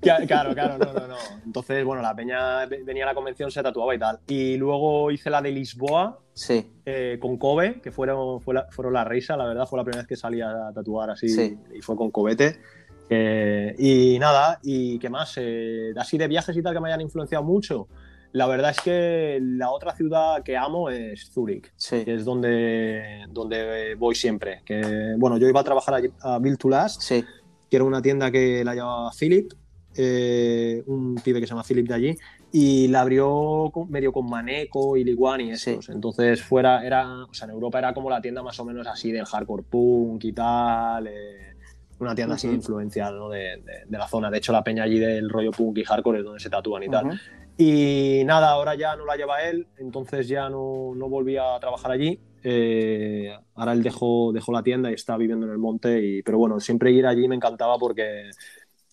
Cla- Claro, claro, no, no, no. Entonces, bueno, la peña ve- venía a la convención, se tatuaba y tal. Y luego hice la de Lisboa Sí, eh, con Kobe, que fueron, fue la, fueron la risa, la verdad, fue la primera vez que salí a tatuar así Sí. y fue con Cobete. Eh, y nada, y qué más, Eh, así de viajes y tal que me hayan influenciado mucho. La verdad es que la otra ciudad que amo es Zúrich, sí. que es donde, donde voy siempre. Que, bueno, yo iba a trabajar allí a Build to Last, Sí, que era una tienda que la llevaba Philip, eh, un pibe que se llama Philip de allí, y la abrió con- medio con Maneco y Liguan y estos. Entonces fuera, era, o sea, en Europa era como la tienda más o menos así del hardcore punk y tal, eh, una tienda así Ujú. influencial ¿no? de, de- de la zona. De hecho, la peña allí del rollo punk y hardcore es donde se tatúan y tal. Ujú. Y nada, ahora ya no la lleva él, entonces ya no, no volví a trabajar allí. Eh, ahora él dejó, dejó la tienda y está viviendo en el monte. Y, pero bueno, siempre ir allí me encantaba porque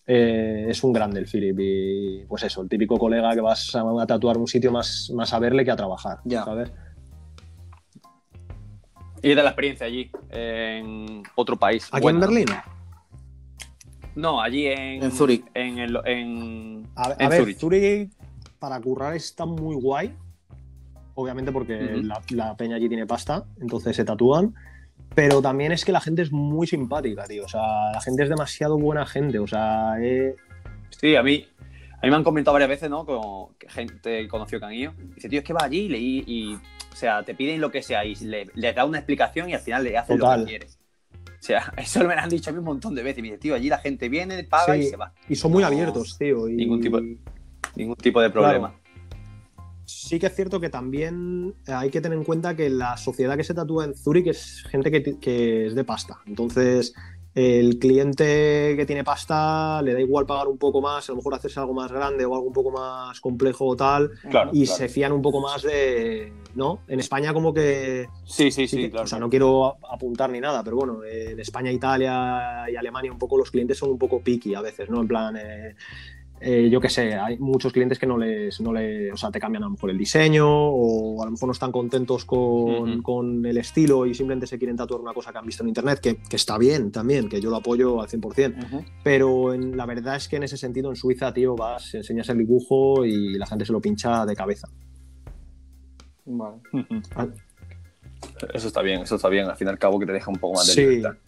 eh, es un grande el Philip. Y pues eso, el típico colega que vas a, a tatuar un sitio más, más a verle que a trabajar. Ya. ¿sabes? Y de la experiencia allí, en otro país. ¿Aquí Buena, en. Berlín? No, allí en. En Zúrich. En, en, A, a en ver, Zúrich. Zurich para currar está muy guay. Obviamente porque Ujú. la, la peña allí tiene pasta, entonces se tatúan. Pero también es que la gente es muy simpática, tío. O sea, la gente es demasiado buena gente. O sea, eh, Sí, a mí, a mí me han comentado varias veces, ¿no? Con gente conocido que han ido. Dice, tío, es que va allí y, y, y, o sea, te piden lo que sea y le, les da una explicación y al final le hacen lo que quieres. O sea, eso me lo han dicho a mí un montón de veces. Y me dice, tío, allí la gente viene, paga y Sí. se va. y son muy No, abiertos, tío. Y, ningún tipo Ningún tipo de problema. Sí que es cierto que también hay que tener en cuenta que la sociedad que se tatúa en Zurich es gente que, es de pasta. Entonces, el cliente que tiene pasta le da igual pagar un poco más, a lo mejor hacerse algo más grande o algo un poco más complejo o tal, Claro. y claro. se fían un poco más de... ¿No? En España como que... Sí, sí, sí que- claro. O sea, no quiero apuntar ni nada, pero bueno, eh, en España, Italia y Alemania un poco los clientes son un poco picky a veces, ¿no? En plan... eh, eh, yo qué sé, hay muchos clientes que no les, no les, o sea, te cambian a lo mejor el diseño o a lo mejor no están contentos con, con el estilo y simplemente se quieren tatuar una cosa que han visto en internet, que, que está bien también, que yo lo apoyo al 100%. Ujú. Pero en- la verdad es que en ese sentido en Suiza, tío, vas, enseñas el dibujo y la gente se lo pincha de cabeza. Vale. Ah. Eso está bien, eso está bien. Al fin y al cabo que te deja un poco más de Sí. libertad.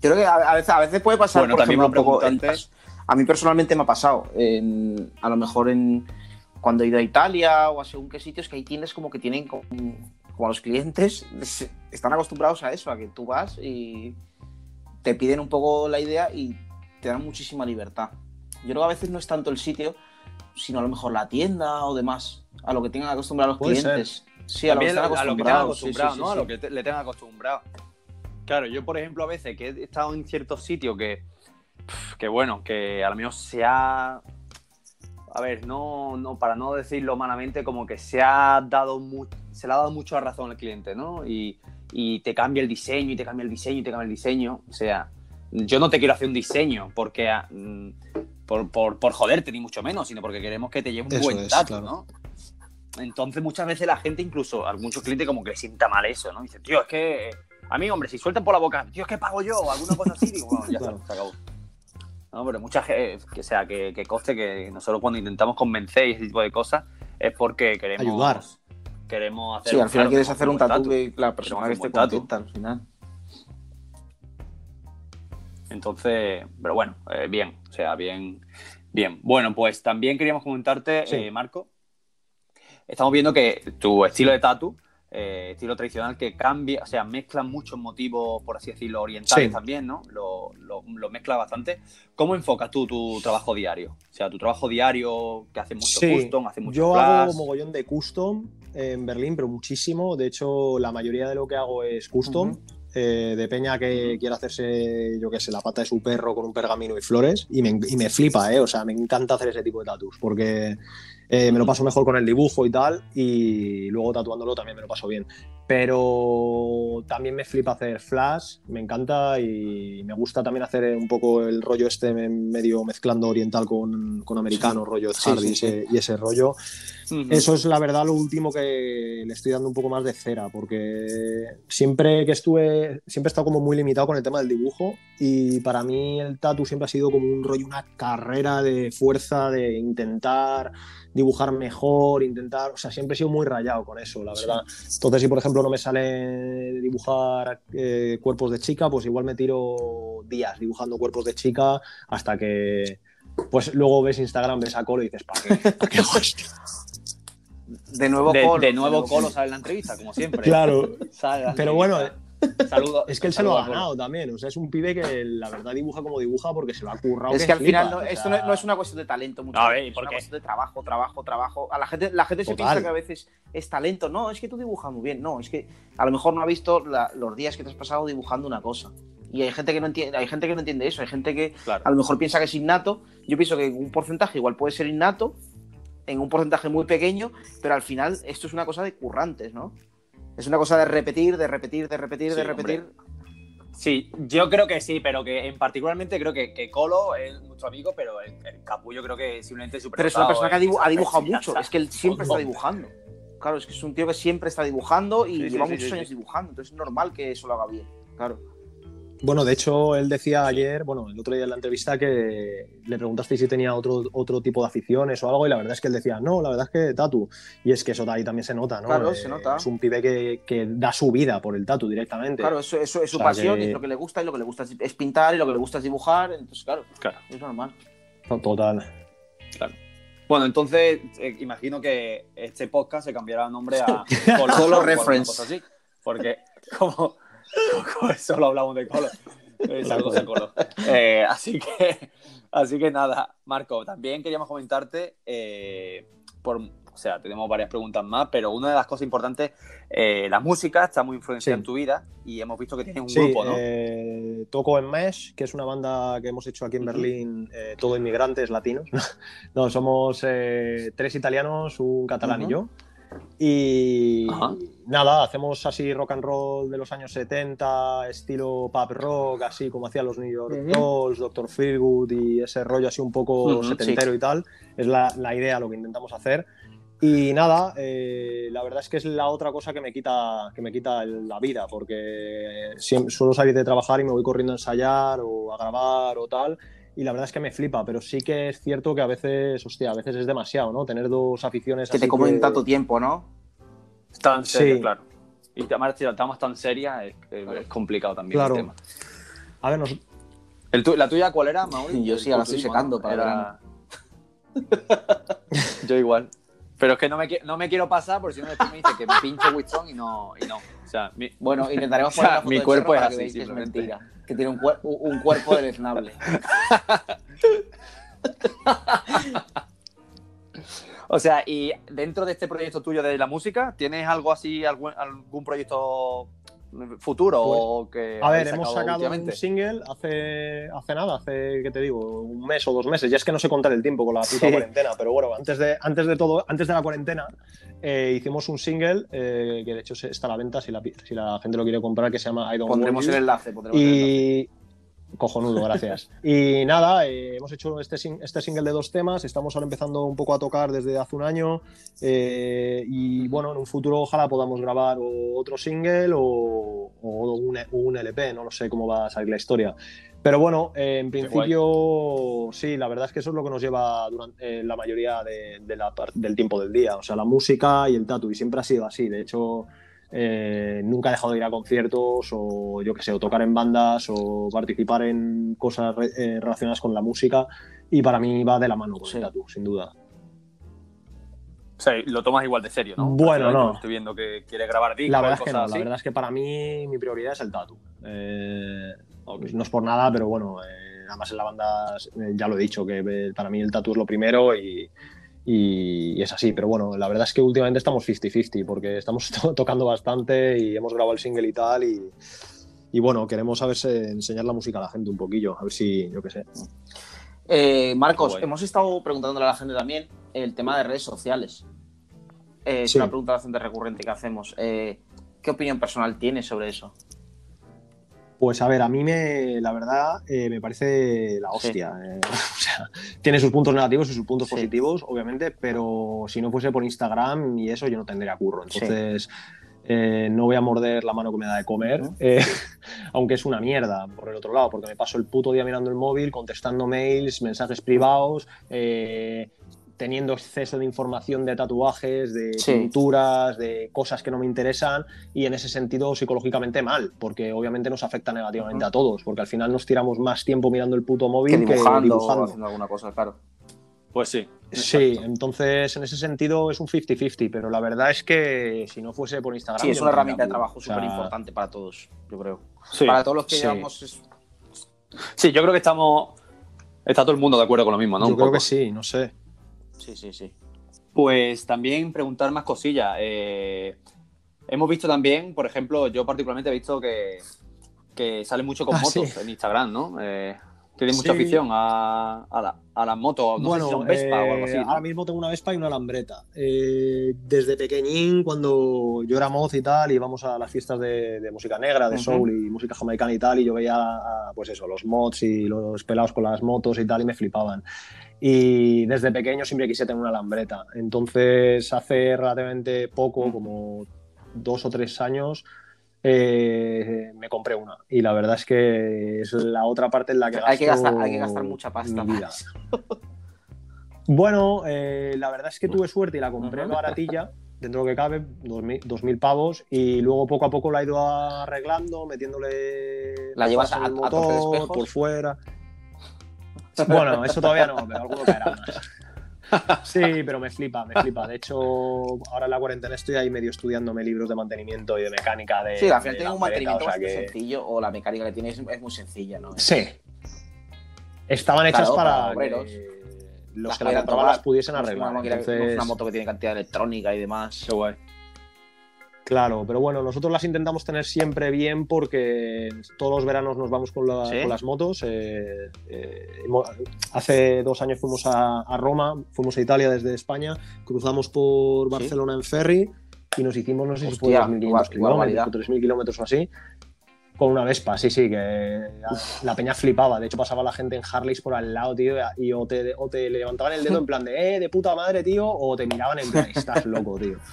Creo que a, a veces, a veces puede pasar, Bueno, por también ejemplo, me un poco. preguntaste- a mí personalmente me ha pasado. en- a lo mejor en cuando he ido a Italia o a según qué sitios, que hay tiendas como que tienen como, como los clientes están acostumbrados a eso, a que tú vas y te piden un poco la idea y te dan muchísima libertad. Yo creo que a veces no es tanto el sitio, sino a lo mejor la tienda o demás, a lo que tengan acostumbrados los ser. clientes. Sí, a lo que También están a lo que tengan acostumbrados. sí, sí, acostumbrado, sí, ¿no? A lo que te- le tengan acostumbrado. Claro, yo, por ejemplo, a veces que he estado en ciertos sitios que, que bueno, que a lo mejor se ha. A ver, no, no, para no decirlo malamente, como que se ha dado mu- se le ha dado mucho a razón al cliente, ¿no? Y, y te cambia el diseño, y te cambia el diseño, y te cambia el diseño. O sea, yo no te quiero hacer un diseño porque ah, mm, por, por, por joderte, ni mucho menos, sino porque queremos que te lleve un Eso buen claro. ¿no? Entonces muchas veces la gente, incluso a muchos clientes como que le sienta mal eso, ¿no? Dice, tío, es que a mí, hombre, si sueltan por la boca, tío, es que pago yo, alguna cosa así, digo, bueno, ya Claro. se acabó. No, pero mucha gente, que sea, que, que conste que nosotros cuando intentamos convencer y ese tipo de cosas es porque queremos Ayudar. Queremos hacer Sí, al final claro, quieres hacer un tatu que la persona que esté contenta al final. Entonces, pero bueno, eh, bien, o sea, bien, bien. Bueno, pues también queríamos comentarte, Sí. eh, Marco, estamos viendo que tu estilo de tatu, eh, estilo tradicional que cambia, o sea, mezcla muchos motivos, por así decirlo, orientales Sí. también, ¿no? Lo, lo, lo mezcla bastante. ¿Cómo enfocas tú tu trabajo diario? O sea, tu trabajo diario que hace mucho Sí, custom, hace mucho yo flash. hago mogollón de custom en Berlín, pero muchísimo. De hecho, la mayoría de lo que hago es custom. Ujú. eh, de peña que quiere hacerse, yo qué sé, la pata de su perro con un pergamino y flores. Y me, y me flipa, ¿eh? O sea, me encanta hacer ese tipo de tatus. Porque Eh, me lo paso mejor con el dibujo y tal, y luego tatuándolo también me lo paso bien. Pero también me flipa hacer flash, me encanta y me gusta también hacer un poco el rollo este medio mezclando oriental con, con americano, rollo Sí, Hardy sí, y ese- y ese rollo. Ujú. Eso es la verdad lo último que le estoy dando un poco más de cera, porque siempre que estuve, siempre he estado como muy limitado con el tema del dibujo y para mí el tatu siempre ha sido como un rollo, una carrera de fuerza, de intentar dibujar mejor, intentar, o sea, siempre he sido muy rayado con eso, la verdad. Entonces, si por ejemplo no me sale dibujar eh, cuerpos de chica, pues igual me tiro días dibujando cuerpos de chica hasta que, pues luego ves Instagram, ves a Colo y dices, ¿para qué? ¿Para qué hago esto?". De nuevo de, Colo. de nuevo Colo sale en la entrevista, como siempre. Claro, pero bueno. Saludo- Es que él se lo ha ganado también. O sea, es un pibe que la verdad dibuja como dibuja porque se lo ha currado. Es que al flipas, final no, o esto sea, no, no es una cuestión de talento ¿y por es una cuestión de trabajo, trabajo, trabajo. A la gente, la gente se piensa que a veces es talento. No, es que tú dibujas muy bien. No, es que a lo mejor no ha visto la- los días que te has pasado dibujando una cosa. Y hay gente que no entiende, hay gente que no entiende eso, hay gente que Claro. a lo mejor piensa que es innato. Yo pienso que un porcentaje igual puede ser innato, en un porcentaje muy pequeño, pero al final esto es una cosa de currantes, ¿no? Es una cosa de repetir, de repetir, de repetir, Sí, de repetir. Sí, yo creo que sí, pero que en particularmente creo que, que Colo es nuestro amigo, pero el, el Capullo creo que simplemente es Pero es una persona que ha, en dibu- ha dibujado mucho, es que él siempre está dibujando. Claro, es que es un tío que siempre está dibujando y Sí, lleva sí, muchos años dibujando, entonces es normal que eso lo haga bien. Claro. Bueno, de hecho, él decía ayer, bueno, el otro día en la entrevista que le preguntaste si tenía otro, otro tipo de aficiones o algo, y la verdad es que él decía, no, la verdad es que tatu. Y es que eso ahí también se nota, ¿no? Claro, Eh, se nota. Es un pibe que, que da su vida por el tatu directamente. Claro, eso, eso es su O sea, pasión, que- y es lo que le gusta, y lo que le gusta es, pintar, y lo que le gusta es dibujar, entonces claro, Claro. es normal. Total. Bueno, entonces eh, imagino que este podcast se cambiará el nombre a Colo o alguna Reference. así, porque como solo hablamos de Colo. Eh, saludos a Colo. Eh, así que así que nada, Marco, también queríamos comentarte eh, por o sea, tenemos varias preguntas más, pero una de las cosas importantes, eh, la música está muy influenciada Sí. en tu vida y hemos visto que tienes un Sí, grupo, ¿no? eh, toco en Mesh, que es una banda que hemos hecho aquí en Ujú. Berlín, eh, todo inmigrantes latinos. no, somos eh, tres italianos, un catalán y yo. Y Ajá. nada, hacemos así rock and roll de los años 70, estilo pop rock, así como hacían los New York Ujú. Dolls, Dr. Feelgood y ese rollo así un poco Ujú, setentero y tal. Es la, la idea, lo que intentamos hacer. Y nada, eh, la verdad es que es la otra cosa que me quita, que me quita el- la vida, porque siem- suelo salir de trabajar y me voy corriendo a ensayar o a grabar o tal, y la verdad es que me flipa, pero sí que es cierto que a veces, hostia, a veces es demasiado, ¿no? Tener dos aficiones Que así te comen que- tanto tiempo, ¿no? Tan seria, Sí. claro. Y además, si la estamos tan seria, es, es complicado también Claro. el tema. A ver, nos- ¿El tu- ¿La tuya cuál era, Mauri? Yo sí, ahora estoy secando para Yo igual. Pero es que no me, no me quiero pasar porque si no después me dice que me pincho Winston y no, y no. O sea, mi- Bueno, intentaremos O sea, poner la foto mi cuerpo es para que así, veáis que es mentira. Que tiene un, cuer- un- un cuerpo deleznable. o sea, y dentro de este proyecto tuyo de la música, ¿tienes algo así, algún, algún proyecto futuro o que a ver, hemos sacado un single hace, hace nada, hace, ¿qué te digo? Un mes o dos meses. Ya es que no sé contar el tiempo con la puta Sí. cuarentena, pero bueno, antes de, antes de todo, antes de la cuarentena, eh, hicimos un single eh, que de hecho está a la venta si la, si la gente lo quiere comprar, que se llama I Don't Pondremos el You. enlace. Pondremos el enlace. Cojonudo, gracias. y nada, eh, hemos hecho este, este single de dos temas. Estamos ahora empezando un poco a tocar desde hace un año. eh, y bueno, en un futuro ojalá podamos grabar otro single o, o un, un LP. No lo sé cómo va a salir la historia. Pero bueno, eh, en principio sí, la verdad es que eso es lo que nos lleva durante eh, la mayoría de- de la del tiempo del día. O sea, la música y el tatu. Y siempre ha sido así. De hecho. Eh, nunca he dejado de ir a conciertos o yo que sé, o tocar en bandas o participar en cosas re- eh, relacionadas con la música y para mí va de la mano con Sí. el tatu, sin duda. O sea, lo tomas igual de serio, ¿no? Bueno, no. Estoy viendo que quieres grabar discos La verdad es que no, así. la verdad es que para mí mi prioridad es el tatu. Eh, no es por nada, pero bueno, eh, además en la banda eh, ya lo he dicho, que eh, para mí el tatu es lo primero y, y es así. Pero bueno, la verdad es que últimamente estamos 50-50 porque estamos to- tocando bastante y hemos grabado el single y tal y, y bueno, queremos a ver enseñar la música a la gente un poquillo, a ver si, yo qué sé. Eh, Marcos, hemos estado preguntándole a la gente también el tema de redes sociales. Eh, Es Sí. una pregunta bastante recurrente que hacemos. Eh, ¿Qué opinión personal tienes sobre eso? Pues a ver, a mí me, la verdad, eh, me parece la Sí. hostia. eh, o sea, tiene sus puntos negativos y sus puntos Sí. positivos, obviamente, pero si no fuese por Instagram y eso, yo no tendría curro. Sí. Entonces, eh, no voy a morder la mano que me da de comer, aunque es una mierda por el otro lado, porque me paso el puto día mirando el móvil, contestando mails, mensajes privados, teniendo exceso de información de tatuajes, de Sí. pinturas, de cosas que no me interesan y en ese sentido psicológicamente mal, porque obviamente nos afecta negativamente a todos, porque al final nos tiramos más tiempo mirando el puto Que móvil que dibujando, o haciendo alguna cosa, claro. Pues sí. Sí, entonces en ese sentido es un 50-50, pero la verdad es que si no fuese por Instagram... Sí, es una no herramienta de trabajo culo. O sea, súper importante para todos, yo creo. Sí. Para todos los que Sí. llevamos. es- Sí, yo creo que estamos. Está todo el mundo de acuerdo con lo mismo, ¿no? Yo Un creo poco. que sí, no sé. Sí, sí, sí. Pues también preguntar más cosillas. Eh, hemos visto también, por ejemplo, yo particularmente he visto que, que sale mucho con Ah, motos sí. en Instagram, ¿no? Eh, tiene mucha Sí. afición a, a, la- a las motos, no sé si son Vespa o algo así. eh, ¿no? ahora mismo tengo una Vespa y una Lambreta. Eh, desde pequeñín, cuando yo era moz y tal, íbamos a las fiestas de, de música negra, de Ujú. soul y música jamaicana y tal, y yo veía, a, pues eso, los mods y los pelados con las motos y tal, y me flipaban. Y desde pequeño siempre quise tener una Lambreta. Entonces, hace relativamente poco, como dos o tres años, eh, me compré una. Y la verdad es que es la otra parte en la que Hay que gasto gastar- hay que gastar mucha pasta mi vida. Bueno, eh, la verdad es que tuve suerte y la compré baratilla, dentro de lo que cabe, 2.000 2.000 pavos, y luego poco a poco la he ido arreglando, metiéndole ¿La llevas a- el a motor, espejos? por fuera. Bueno, eso todavía no, pero alguno caerá más. Sí, pero me flipa, me flipa. De hecho, ahora en la cuarentena estoy ahí medio estudiándome libros de mantenimiento y de mecánica de. Sí, al final tiene un mantenimiento o sea bastante que- sencillo, o la mecánica que tiene es, muy sencilla, ¿no? Sí. Estaban hechas Claro, para para, obreros. que los Las que la compraban las pudiesen es arreglar. Una, máquina- Entonces- una moto que tiene cantidad de electrónica y demás. Qué guay. Claro, pero bueno, nosotros las intentamos tener siempre bien porque todos los veranos nos vamos con, la- ¿Sí? con las motos. eh, eh, hace dos años fuimos a, a Roma, fuimos a Italia desde España, cruzamos por ¿Sí? Barcelona en ferry y nos hicimos, no sé si fue Hostia, 2.500 igual- kilómetros barbaridad. o 3.000 kilómetros o así, con una Vespa, sí, sí, que la peña flipaba. De hecho, pasaba la gente en Harleys por al lado, tío, y o te, o te levantaban el dedo en plan de, eh, de puta madre, tío, o te miraban en plan, estás loco, tío.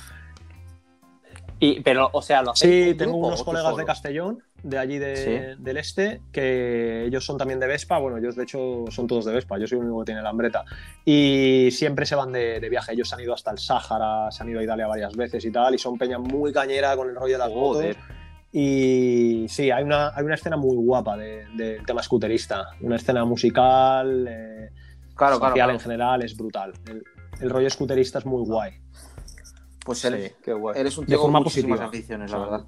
Y, pero, o sea, lo Sí, tengo grupo unos colegas solo? de Castellón, de allí de- Sí. del este, que ellos son también de Vespa. Bueno, ellos de hecho son todos de Vespa, yo soy el único que tiene la hambreta. Y siempre se van de, de viaje. Ellos se han ido hasta el Sáhara, se han ido a Italia varias veces y tal, y son peña muy cañera con el rollo de las Joder. motos. Y sí, hay una, hay una escena muy guapa de- del tema scooterista. Una escena musical, eh, Claro, social claro, claro. en general, es brutal. El, el rollo scooterista es muy guay. Pues eres, Sí, qué guay. eres un De tío con muchísimas positiva. aficiones, la verdad.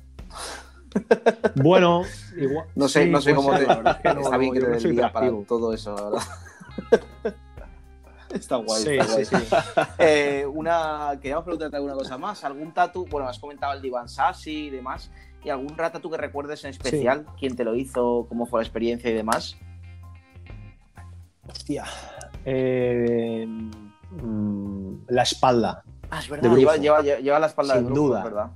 Bueno, igual. No sé, sí, no sé cómo ser, te. la verdad es que no- está bien que te no des día para todo eso, la verdad. está guay. Sí, está guay. sí, sí. Eh, una, queríamos preguntarte alguna cosa más. ¿Algún tatu? Bueno, has comentado el de Ivan Sassi y demás. ¿Y algún tatu que recuerdes en especial? ¿Quién te lo hizo? ¿Cómo fue la experiencia y demás? Hostia. Eh, mm, la espalda. Ah, es verdad. Lleva, lleva, lleva la espalda Sin de brujo, duda. verdad.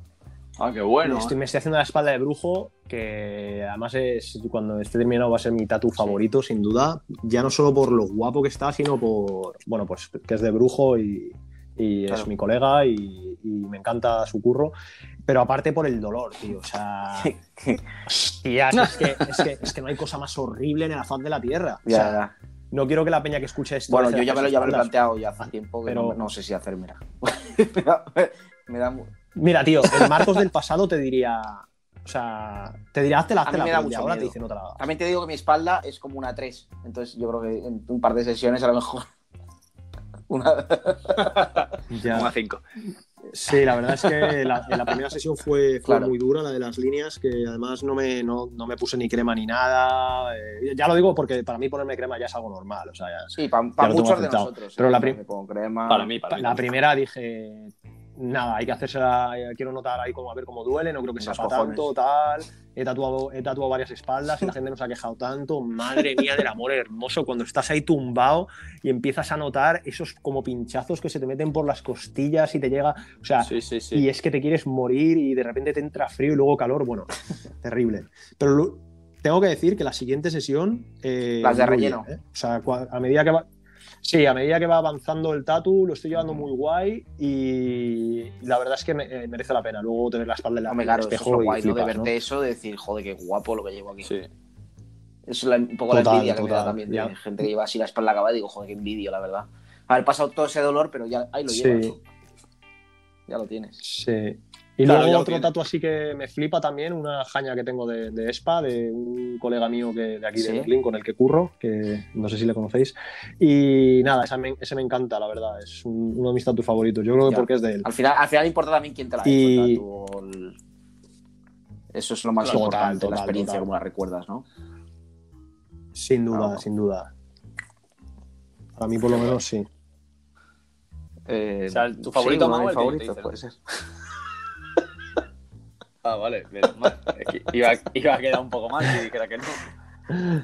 Ah, qué bueno. Estoy- me estoy haciendo la espalda de brujo, que además es cuando esté terminado va a ser mi tatu favorito, sin duda. Ya no solo por lo guapo que está, sino por, bueno, pues que es de brujo y, y Claro. es mi colega y, y me encanta su curro. Pero aparte por el dolor, tío. O sea, hostia, es que, es, que, es que no hay cosa más horrible en la faz de la tierra. O Ya, sea, ya. No quiero que la peña que escuche esto. Bueno, yo ya me lo, ya me lo he planteado ya hace tiempo que Pero- no, no sé si hacer, mira. me, da, me da mu- Mira, tío, el Marcos del pasado te diría. O sea, te diría, hazte la, hazte la mucho ahora te miedo. dice no te la hagas. También te digo que mi espalda es como una 3. Entonces yo creo que en un par de sesiones a lo mejor. Una... Ya. Una 5. Sí, la verdad es que la, la primera sesión fue, fue Claro. muy dura, la de las líneas, que además no me, no, no me puse ni crema ni nada. eh, ya lo digo porque para mí ponerme crema ya es algo normal. O sea, ya- Sí, para muchos de nosotros. Pero ¿eh? la crema. Para mí, para mí. la primera dije, nada, hay que hacerse quiero notar ahí como a ver cómo duele, no creo que sea para tanto, tal. He tatuado, he tatuado varias espaldas y la gente nos ha quejado tanto. Madre mía del amor hermoso, cuando estás ahí tumbado y empiezas a notar esos como pinchazos que se te meten por las costillas y te llega. O sea, Sí, sí, sí. y es que te quieres morir y de repente te entra frío y luego calor. Bueno, terrible. Pero tengo que decir que la siguiente sesión. eh, Las de relleno. bien, ¿eh? O sea, a medida que va. Sí, a medida que va avanzando el tatu, lo estoy llevando muy guay y la verdad es que me- eh, merece la pena. Luego tener la espalda en la- Hombre, el claro, eso es espejo y guay, ¿no? De verte eso, de decir, joder, qué guapo lo que llevo aquí. Sí. Eso es la- un poco Total, la envidia que me da también de gente que lleva así la espalda acabada y digo, joder, qué envidia, la verdad. Haber pasado todo ese dolor, pero ya ahí lo Sí. llevas. Ya lo tienes. Sí. Y Claro, luego otro tatu así que me flipa también, una jaña que tengo de, de ESPA, de un colega mío que, de aquí Sí. de Berlín con el que curro, que no sé si le conocéis. Y nada, esa me- ese me encanta, la verdad. Es un- uno de mis tatus favoritos. Yo creo que Ya. porque es de él. Al final, al final importa también quién te la ha Y- hecho, el tatu o el- Eso es lo más Total, importante, total, la experiencia, total. como la recuerdas, ¿no? Sin duda, Ah. sin duda. Para mí, por lo menos, sí. Eh, O sea, ¿tu favorito, favoritos, te dice, puede ser. Ah, vale, menos mal. Es que iba, iba a quedar un poco mal si dijera que no.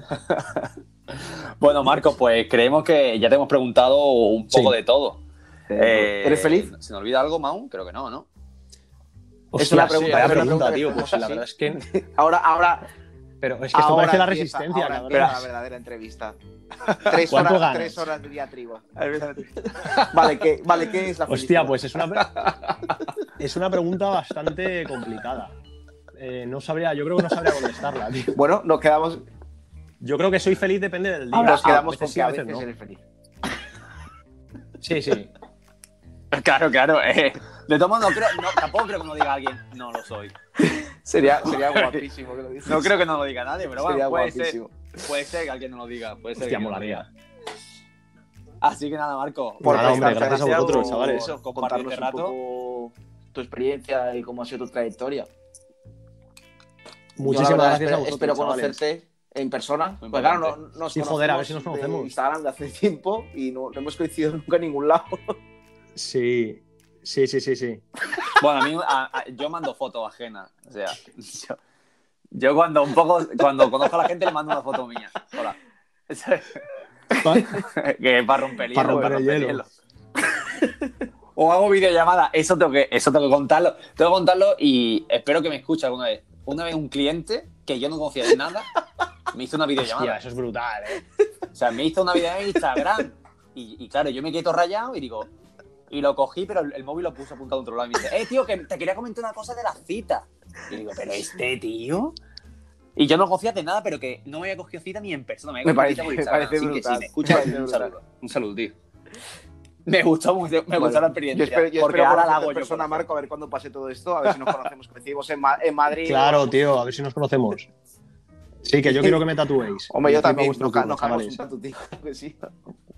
bueno, Marcos, pues creemos que ya te hemos preguntado un poco Sí. de todo. Eh, ¿Eres feliz? ¿Se me olvida algo, Mau? Creo que no, ¿no? Es una pregunta, sí, vaya es una pregunta, pregunta que tío. Pues la verdad es que. Ahora, ahora, Pero es que esto parece la resistencia, ahora cabrón. la verdadera entrevista. Tres ¿Cuánto horas, ganas? tres horas de diatriba. Vale, ¿qué, vale, ¿qué es la Hostia, pues es una, es una pregunta bastante complicada. Eh, no sabría, yo creo que no sabría contestarla, tío. Bueno, nos quedamos, Yo creo que soy feliz depende del día. nos A quedamos con veces sí, que a veces veces no. eres feliz. Sí, sí. Claro, claro. eh, de todos modos, no creo, no, tampoco creo que nos diga alguien, no lo soy. Sería, sería guapísimo que lo dices. No creo que no lo diga nadie, pero Sería bueno, puede ser, guapísimo. puede ser que alguien no lo diga. Puede ser Hostia, que no molaría. Así que nada, Marco. Por Nada, hombre, gracias a vosotros, chavales. Eso, compartir este un rato. poco tu experiencia y cómo ha sido tu trayectoria. Muchísimas verdad, gracias a espero, vosotros. espero chavales. conocerte en persona. Muy Pues claro, no, nos Sí, joder, a ver si nos conocemos. de Instagram de hace tiempo y no, no hemos coincidido nunca en ningún lado. Sí, sí, sí, sí, sí. Bueno, a mí a- a- yo mando fotos ajenas. O sea, yo, yo cuando un poco, cuando conozco a la gente le mando una foto mía. Hola. que para romper hielo. Para romper el hielo. O hago videollamada, eso tengo que, eso tengo que contarlo. Tengo que contarlo y espero que me escuche alguna vez. Una vez un cliente que yo no conocía de nada me hizo una Hostia, videollamada. eso es brutal, ¿eh? O sea, me hizo una videollamada en Instagram. Y, y claro, yo me quedé todo rayado y digo. Y lo cogí, pero el, el móvil lo puse apuntado a otro lado. Y me dice, eh, tío, que te quería comentar una cosa de la cita. Y digo, pero este tío. Y yo no conocía de nada, pero que no me había cogido cita ni en persona. Me, había Me parece- cita por me Instagram. parece Así que brutal. si me escuchas, Me un brutal. saludo. Un saludo, tío. Me gustó mucho, me Bueno, gustó la Yo experiencia. espero, yo porque espero ahora la hago en yo. persona, Marco, a ver cuándo pase todo esto, a ver si nos conocemos. Coincidimos en, Ma- en Madrid. Claro, tío, a ver si nos conocemos. Sí, que yo quiero que me tatuéis. Hombre, yo también. Nos, curro, nos un tío. Que sí.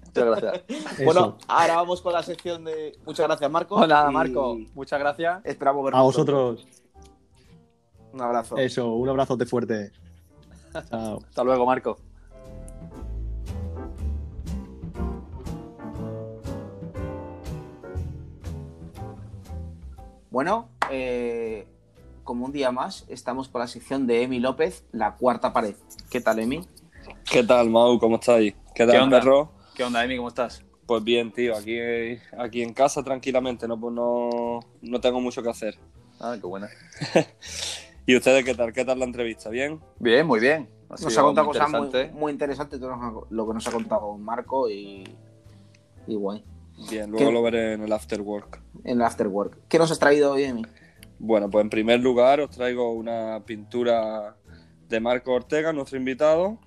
Muchas gracias. Eso. Bueno, ahora vamos con la sección de. Muchas gracias, Marco. Pues nada, y Marco, muchas gracias. Esperamos vernos. a vosotros, pronto. Un abrazo. eso, un abrazote fuerte. Chao. Hasta luego, Marco. Bueno, eh, como un día más, estamos con la sección de Emi López, la cuarta pared. ¿Qué tal, Emi? ¿Qué tal, Mau? ¿Cómo estáis? ¿Qué tal, ¿Qué onda? perro? ¿Qué onda, Emi? ¿Cómo estás? Pues bien, tío, aquí, aquí en casa tranquilamente, no, pues no, no tengo mucho que hacer. Ah, qué buena. ¿Y ustedes qué tal? ¿Qué tal la entrevista? ¿Bien? Bien, muy bien. Nos ha contado muy cosas muy, interesante. muy interesantes todo lo que- lo que nos ha contado Marco y, y guay. Bien, luego ¿Qué? lo veré en el after work. En el Afterwork. ¿Qué nos has traído hoy, Emi? Bueno, pues en primer lugar os traigo una pintura de Marco Ortega, nuestro invitado,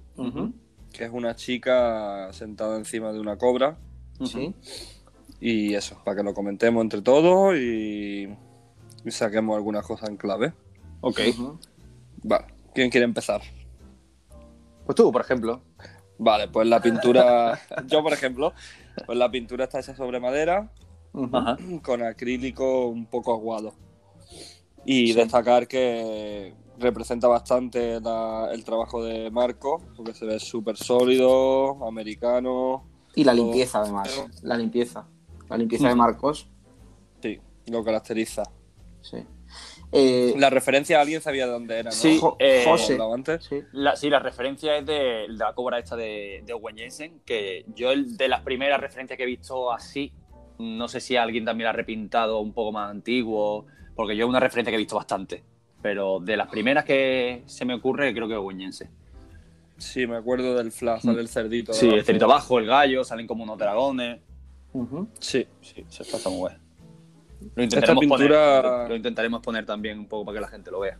que es una chica sentada encima de una cobra. Sí. Y eso, para que lo comentemos entre todos y, y saquemos algunas cosas en clave. Ok. Vale, ¿quién quiere empezar? Pues tú, por ejemplo. Vale, pues la pintura, yo por ejemplo, pues la pintura está hecha sobre madera. Ajá. con acrílico un poco aguado. Y Sí. destacar que representa bastante la- el trabajo de Marco, porque se ve súper sólido, americano. Y la Todo. limpieza, además. Pero- La limpieza. La limpieza de Marcos. Sí, lo caracteriza. Sí. Eh, La referencia alguien sabía de dónde era, ¿no? Sí, eh, José. antes. sí. La, sí, la referencia es de, de la cobra esta de, de Owen Jensen, que yo el- de las primeras referencias que he visto así, no sé si alguien también la ha repintado un poco más antiguo, porque yo es una referencia que he visto bastante, pero de las primeras que se me ocurre creo que es Owen Jensen. Sí, me acuerdo del flash, sale el cerdito. Sí, el cerito abajo, el gallo, salen como unos dragones. Sí. Sí, se está muy bueno. Lo intentaremos, pintura- poner, lo intentaremos poner también un poco para que la gente lo vea.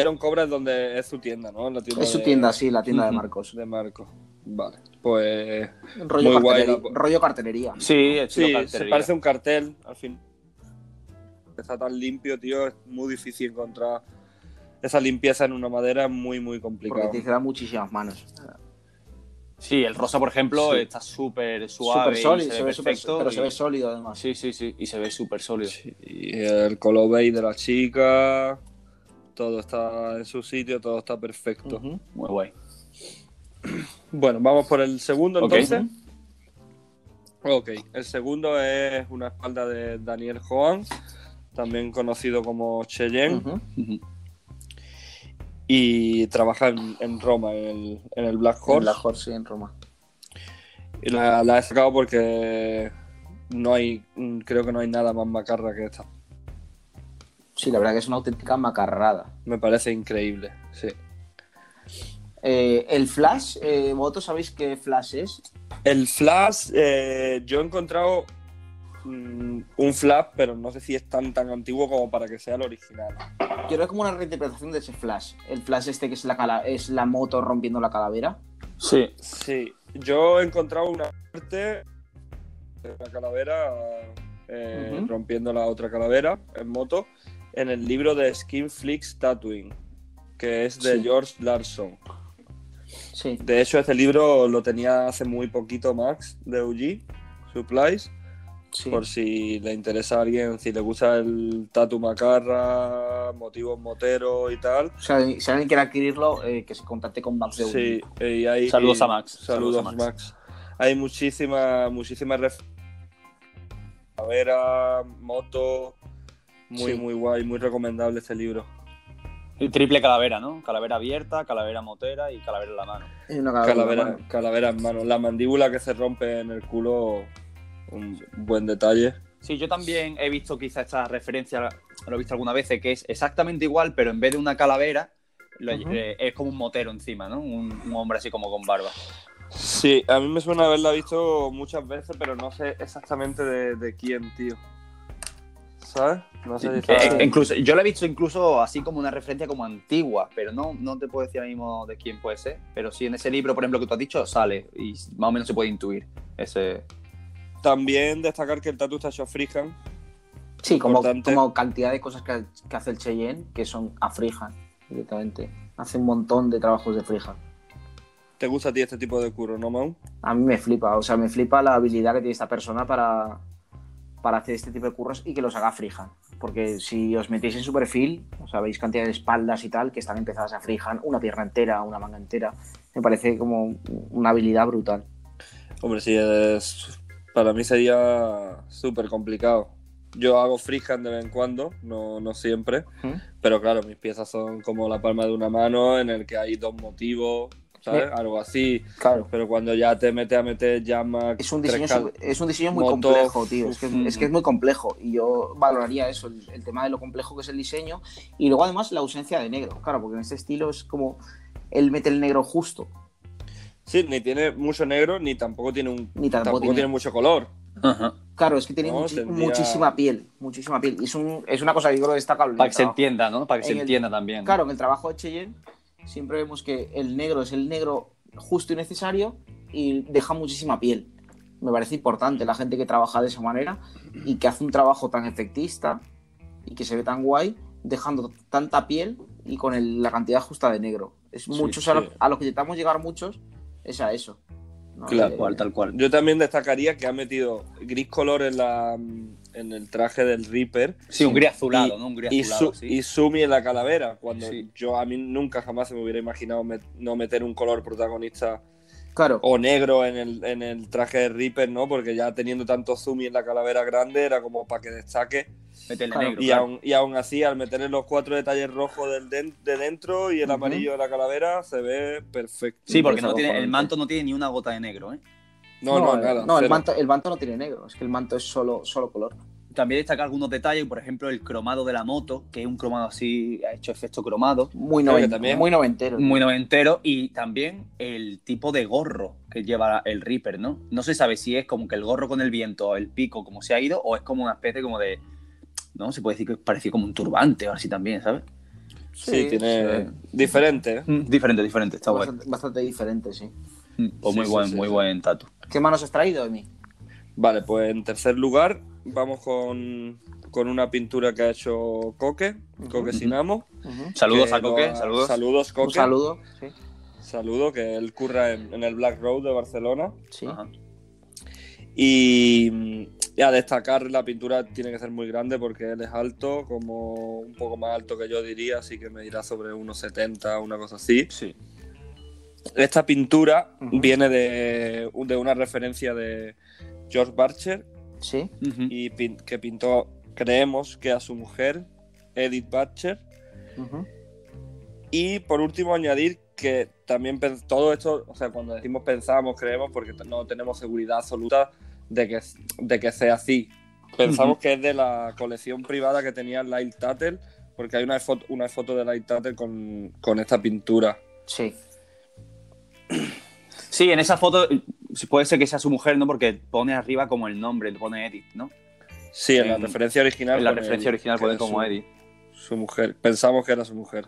Iron Cobra es donde es su tienda, ¿no? La tienda Es su de- tienda, sí, la tienda de. Marcos. De Marco. Vale. Pues. Rollo, Muy guay cartelería, la- rollo cartelería. Sí, Sí, se cartelería. parece a un cartel, al fin. Está tan limpio, tío. Es muy difícil encontrar esa limpieza en una madera. Es muy, muy Porque complicado. te quedan muchísimas manos. Sí, el rosa, por ejemplo, Sí. está súper suave. Súper y sólido, se se ve perfecto. pero y- se ve sólido además. Sí, sí, sí, y se ve súper sólido. Sí, y el color beige de la chica. Todo está en su sitio, todo está perfecto. Muy guay. Bueno, vamos por el segundo entonces. Ok, el segundo es una espalda de Daniel Joan, también conocido como Cheyenne. Ujú. Y trabaja en, en Roma, en el, en el Black En Horse. la Horse, sí, en Roma. Y la, la he sacado porque no hay, mm, creo que no hay nada más macarra que esta. Sí, la verdad que es una auténtica macarrada. Me parece increíble, sí. Eh, el Flash, eh, ¿vosotros sabéis qué Flash es? El Flash, eh, yo he encontrado mm, un Flash, pero no sé si es tan tan antiguo como para que sea el original. Yo creo como una reinterpretación de ese Flash. El Flash este que es la, cala- es la moto rompiendo la calavera. Sí. Sí, yo he encontrado una parte de la calavera eh, rompiendo la otra calavera en moto en el libro de Skin Flicks Tattooing, que es de Sí. George Larson. Sí. De hecho, este libro lo tenía hace muy poquito Max de UG Supplies, sí. por si le interesa a alguien, si le gusta el tatu macarra, motivos moteros y tal. O sea, si alguien quiere adquirirlo, eh, que se contacte con Max de. Sí, y hay, Saludos y- a Max. Saludos, Saludos a Max. Hay muchísimas, muchísimas ref- calavera, moto. Muy, Sí. muy guay, muy recomendable este libro. Y triple calavera, ¿no? Calavera abierta, calavera motera y calavera en la mano. Es una calavera. Calavera, mano. calavera en mano. La mandíbula que se rompe en el culo, un buen detalle. Sí, yo también he visto quizá esta referencia, lo he visto algunas veces, que es exactamente igual, pero en vez de una calavera, lo- eh, es como un motero encima, ¿no? Un, un hombre así como con barba. Sí, a mí me suena haberla visto muchas veces, pero no sé exactamente de, de quién, tío. ¿Sabes? No sé si está- Eh, incluso, yo lo he visto incluso así como una referencia como antigua, pero no, no te puedo decir ahora mismo de quién puede ser. Pero sí en ese libro, por ejemplo, que tú has dicho, sale y más o menos se puede intuir ese. También destacar que el tatu está hecho freehand. Sí, como, como cantidad de cosas que, que hace el Cheyenne, que son a freehand, directamente. Hace un montón de trabajos de freehand. ¿Te gusta a ti este tipo de curro, no, Mau? A mí me flipa, o sea, me flipa la habilidad que tiene esta persona para, para hacer este tipo de curros y que los haga freehand. Porque si os metéis en su perfil, o sea, veis cantidad de espaldas y tal que están empezadas a freehand, una pierna entera, una manga entera. Me parece como una habilidad brutal. Hombre, sí, es... para mí sería súper complicado. Yo hago freehand de vez en cuando, no, no siempre, ¿Mm? pero claro, mis piezas son como la palma de una mano en el que hay dos motivos, ¿sabes? Sí. Algo así. Claro. Pero cuando ya te metes a meter llamas... Es un diseño, cal- es un diseño muy moto, complejo, tío. Es que, uf, es que es muy complejo. Y yo valoraría eso, el, el tema de lo complejo que es el diseño. Y luego, además, la ausencia de negro. Claro, porque en este estilo es como él mete el negro justo. Sí, ni tiene mucho negro, ni tampoco tiene un... Ni tampoco tampoco tiene- tiene mucho color. Claro, es que tiene No, tendría- muchísima piel. Muchísima piel. Y es, un- es una cosa que yo creo destacable. Para que se entienda, ¿no? Para que se En el- entienda también. Claro, en el trabajo de Cheyenne siempre vemos que el negro es el negro justo y necesario y deja muchísima piel. Me parece importante la gente que trabaja de esa manera y que hace un trabajo tan efectista y que se ve tan guay, dejando tanta piel y con el- la cantidad justa de negro. Es Sí, muchos sí. A, lo, a lo que intentamos llegar muchos es a eso. ¿no? Claro, Eh, Tal cual, tal cual. Yo también destacaría que ha metido gris color en, la, en el traje del Reaper Sí, un gris azulado, Y- ¿no? Un gris y, azulado. su- sí. y Sumi en la calavera, cuando Sí. yo a mí nunca jamás se me hubiera imaginado met- no meter un color protagonista Claro, o negro en el, en el traje de Reaper, ¿no? Porque ya teniendo tanto Sumi en la calavera grande era como para que destaque. Meterle Claro. negro. Y claro. aún, y aún así, al meterle los cuatro detalles rojos del de dentro y el amarillo de la calavera, se ve perfecto. Sí, porque no Eso, tiene, el manto no tiene ni una gota de negro, ¿eh? No, no, el- nada. No, el manto, el manto no tiene negro, es que el manto es solo, solo color. También destaca algunos detalles, por ejemplo, el cromado de la moto, que es un cromado así, ha hecho efecto cromado, Muy, Creo que noven- también- muy noventero. muy noventero, y también el tipo de gorro que lleva el Reaper, ¿no? No se sabe si es como que el gorro con el viento, el pico, como se ha ido, o es como una especie como de, ¿no? Se puede decir que parece como un turbante o así también, ¿sabes? Sí, Sí, tiene sí. diferente. ¿eh? Diferente, diferente, está bueno. bastante, bastante diferente, sí. Pues Sí, muy sí, buen, sí, muy sí. buen tatu. ¿Qué manos has traído, Emi? Vale, pues en tercer lugar vamos con, con una pintura que ha hecho Coque, Coque. Sinamo. Saludos a Coque, ha- saludos. Saludos, Coque. Un saludo. Sí. Saludo, que él curra en, en el Black Road de Barcelona. sí. Ajá. Y, y a destacar, la pintura tiene que ser muy grande porque él es alto, como un poco más alto que yo diría, así que me dirá sobre unos 70, una cosa así. Sí. Esta pintura viene de, de una referencia de George Barcher Sí. Y pin- que pintó, creemos que a su mujer, Edith Barcher. Y por último añadir que también todo esto, o sea, cuando decimos pensamos, creemos, porque no tenemos seguridad absoluta de que, de que sea así. Pensamos que es de la colección privada que tenía Lyle Tuttle, porque hay una foto, una foto de Lyle Tuttle con, con esta pintura. Sí. Sí, en esa foto eh, puede ser que sea su mujer, ¿no? Porque pone arriba como el nombre, pone Edith, ¿no? Sí, en la En- referencia original. En la referencia original pone como su, Edith. Su mujer. Pensamos que era su mujer.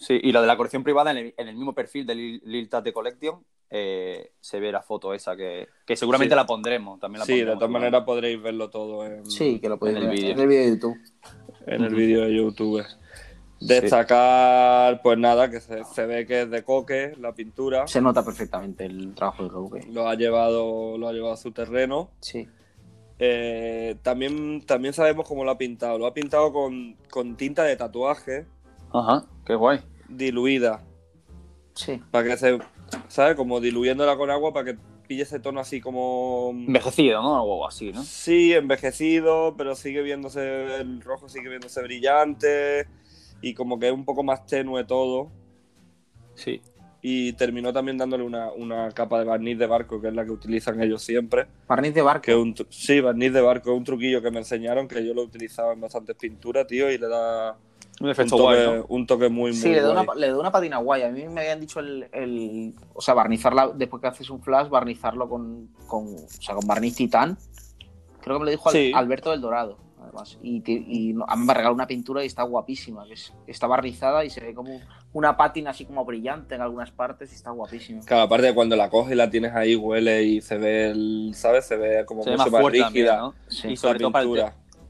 Sí, y lo de la colección privada, en el, en el mismo perfil de Lil, Tate Collection, eh, se ve la foto esa que, que seguramente Sí. la pondremos. También la Sí, de todas maneras podréis verlo todo en, Sí, que lo podéis En el ver vídeo. en el vídeo de YouTube. en el vídeo de YouTube. Destacar, pues nada, que se, se ve que es de coque la pintura. Se nota perfectamente el trabajo de Rogue. Lo ha llevado, lo ha llevado a su terreno. Sí. Eh, también, también sabemos cómo lo ha pintado. Lo ha pintado con, con tinta de tatuaje Ajá, qué guay. diluida. Sí. Para que se. ¿Sabes? Como diluyéndola con agua para que pille ese tono así como. Envejecido, ¿no? Algo así, ¿no? Sí, envejecido, pero sigue viéndose. El rojo sigue viéndose brillante. Y como que es un poco más tenue todo. Sí. Y terminó también dándole una, una capa de barniz de barco, que es la que utilizan ellos siempre. Barniz de barco. Que un sí, barniz de barco es un truquillo que me enseñaron, que yo lo utilizaba en bastantes pinturas, tío, y le da Un un efecto toque, guay, ¿no? un toque muy, muy Sí, le da, una, le da una patina guay. A mí me habían dicho el, el- O sea, barnizarla después que haces un flash, barnizarlo con, con, o sea, con barniz titán. Creo que me lo dijo Sí. Alberto del Dorado, además. Y, y a mí me regaló una pintura y está guapísima. Que es- está barnizada y se ve como una pátina así como brillante en algunas partes y está guapísima. Claro, aparte de cuando la coges y la tienes ahí, huele y se ve, el, ¿sabes? Se ve como Se ve mucho más más, fuerte también, rígida ¿no? Sí. Y la sobre, todo para el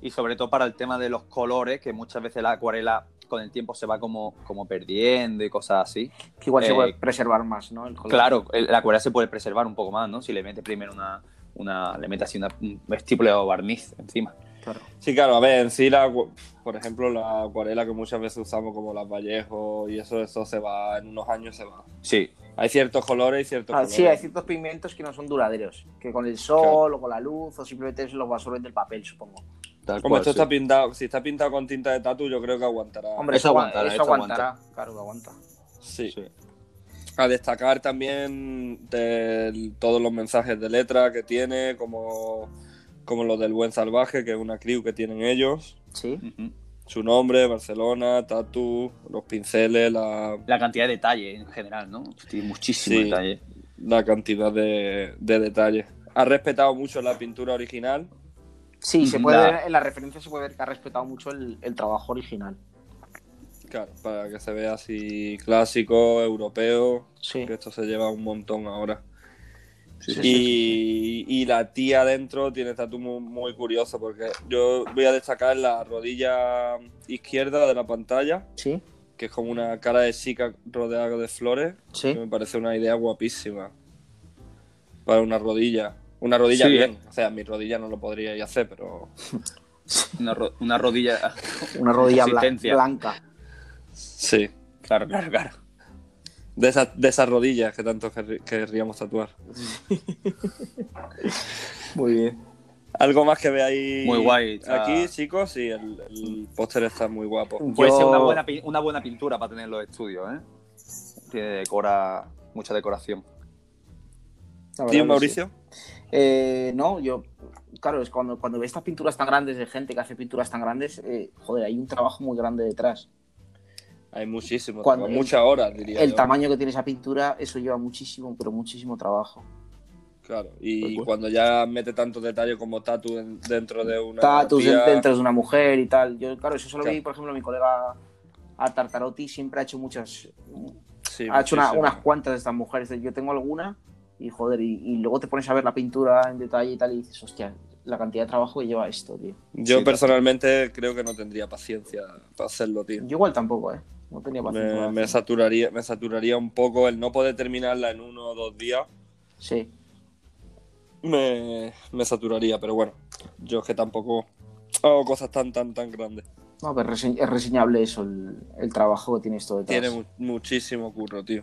y sobre todo para el tema de los colores, que muchas veces la acuarela con el tiempo se va como, como perdiendo y cosas así. Que igual se Eh, puede preservar más, ¿no? El color. Claro, el- la acuarela se puede preservar un poco más, ¿no? Si le metes primero una, una le metes así una, un vestíbulo o barniz encima. Claro. Sí, claro, a ver, en sí, la, por ejemplo, la acuarela que muchas veces usamos como las Vallejo y eso, eso se va, en unos años se va. Sí, Hay ciertos colores y ciertos Ah, colores. sí, hay ciertos pigmentos que no son duraderos. Que con el sol o con la luz o simplemente los absorben del papel, supongo. Tal Como cual, esto sí. está pintado, si está pintado con tinta de tatu, yo creo que aguantará. Hombre, Eso eso, agua- aguantará, eso aguantará. Claro que aguanta. Sí. Sí. A destacar también del- todos los mensajes de letra que tiene, como, como los del Buen Salvaje, que es una crew que tienen ellos. Sí. Su nombre, Barcelona, Tatu, los pinceles, la, La cantidad de detalle en general, ¿no? Tiene muchísimo Sí. detalle. la cantidad de, de detalles. Ha respetado mucho la pintura original. Sí, se puede La- ver, en la referencia se puede ver que ha respetado mucho el, el trabajo original. Claro, para que se vea así clásico, europeo, Sí. que esto se lleva un montón ahora. Sí, sí, y, y la tía adentro tiene tatu muy, muy curioso porque yo voy a destacar la rodilla izquierda de la pantalla, Sí, que es como una cara de chica rodeada de flores, sí. que me parece una idea guapísima para una rodilla. Una rodilla Sí, bien, o sea, mi rodilla no lo podría hacer, pero Una, ro- una rodilla. Una rodilla blanca. sí. Claro, claro, claro. De esas, de esas rodillas que tanto querríamos tatuar. Muy bien. Algo más que veáis Muy guay, está- aquí, chicos, sí, el, el póster está muy guapo. Puede Yo- ser una buena, una buena pintura para tener en los estudios, ¿eh? Tiene decora, mucha decoración. ¿Tío Mauricio? sí. Eh, no, yo, claro, es cuando, cuando ves estas pinturas tan grandes de gente que hace pinturas tan grandes, eh, joder, hay un trabajo muy grande detrás. Hay muchísimo, Cuando- tengo muchas horas, diría El yo. tamaño que tiene esa pintura, eso lleva muchísimo, pero muchísimo trabajo. Claro, y Pues, pues. cuando ya mete tanto detalle como tatu en- dentro de una Tatus tía, dentro de una mujer y tal. Yo, claro, eso solo Claro. vi, por ejemplo, mi colega a Tartarotti siempre ha hecho muchas, sí, ha hecho una- unas cuantas de estas mujeres. Yo tengo alguna y joder, y, y luego te pones a ver la pintura en detalle y tal y dices, hostia, la cantidad de trabajo que lleva esto, tío. Yo Sí, personalmente creo que no tendría paciencia para hacerlo, tío. Yo igual tampoco, ¿eh? No tenía paciencia. Me, saturaría, me saturaría un poco el no poder terminarla en uno o dos días. Sí. Me, me saturaría, pero bueno, yo es que tampoco hago cosas tan, tan, tan grandes. No, pero es rese- es reseñable eso, el, el trabajo que tiene esto detrás. Tiene mu- muchísimo curro, tío.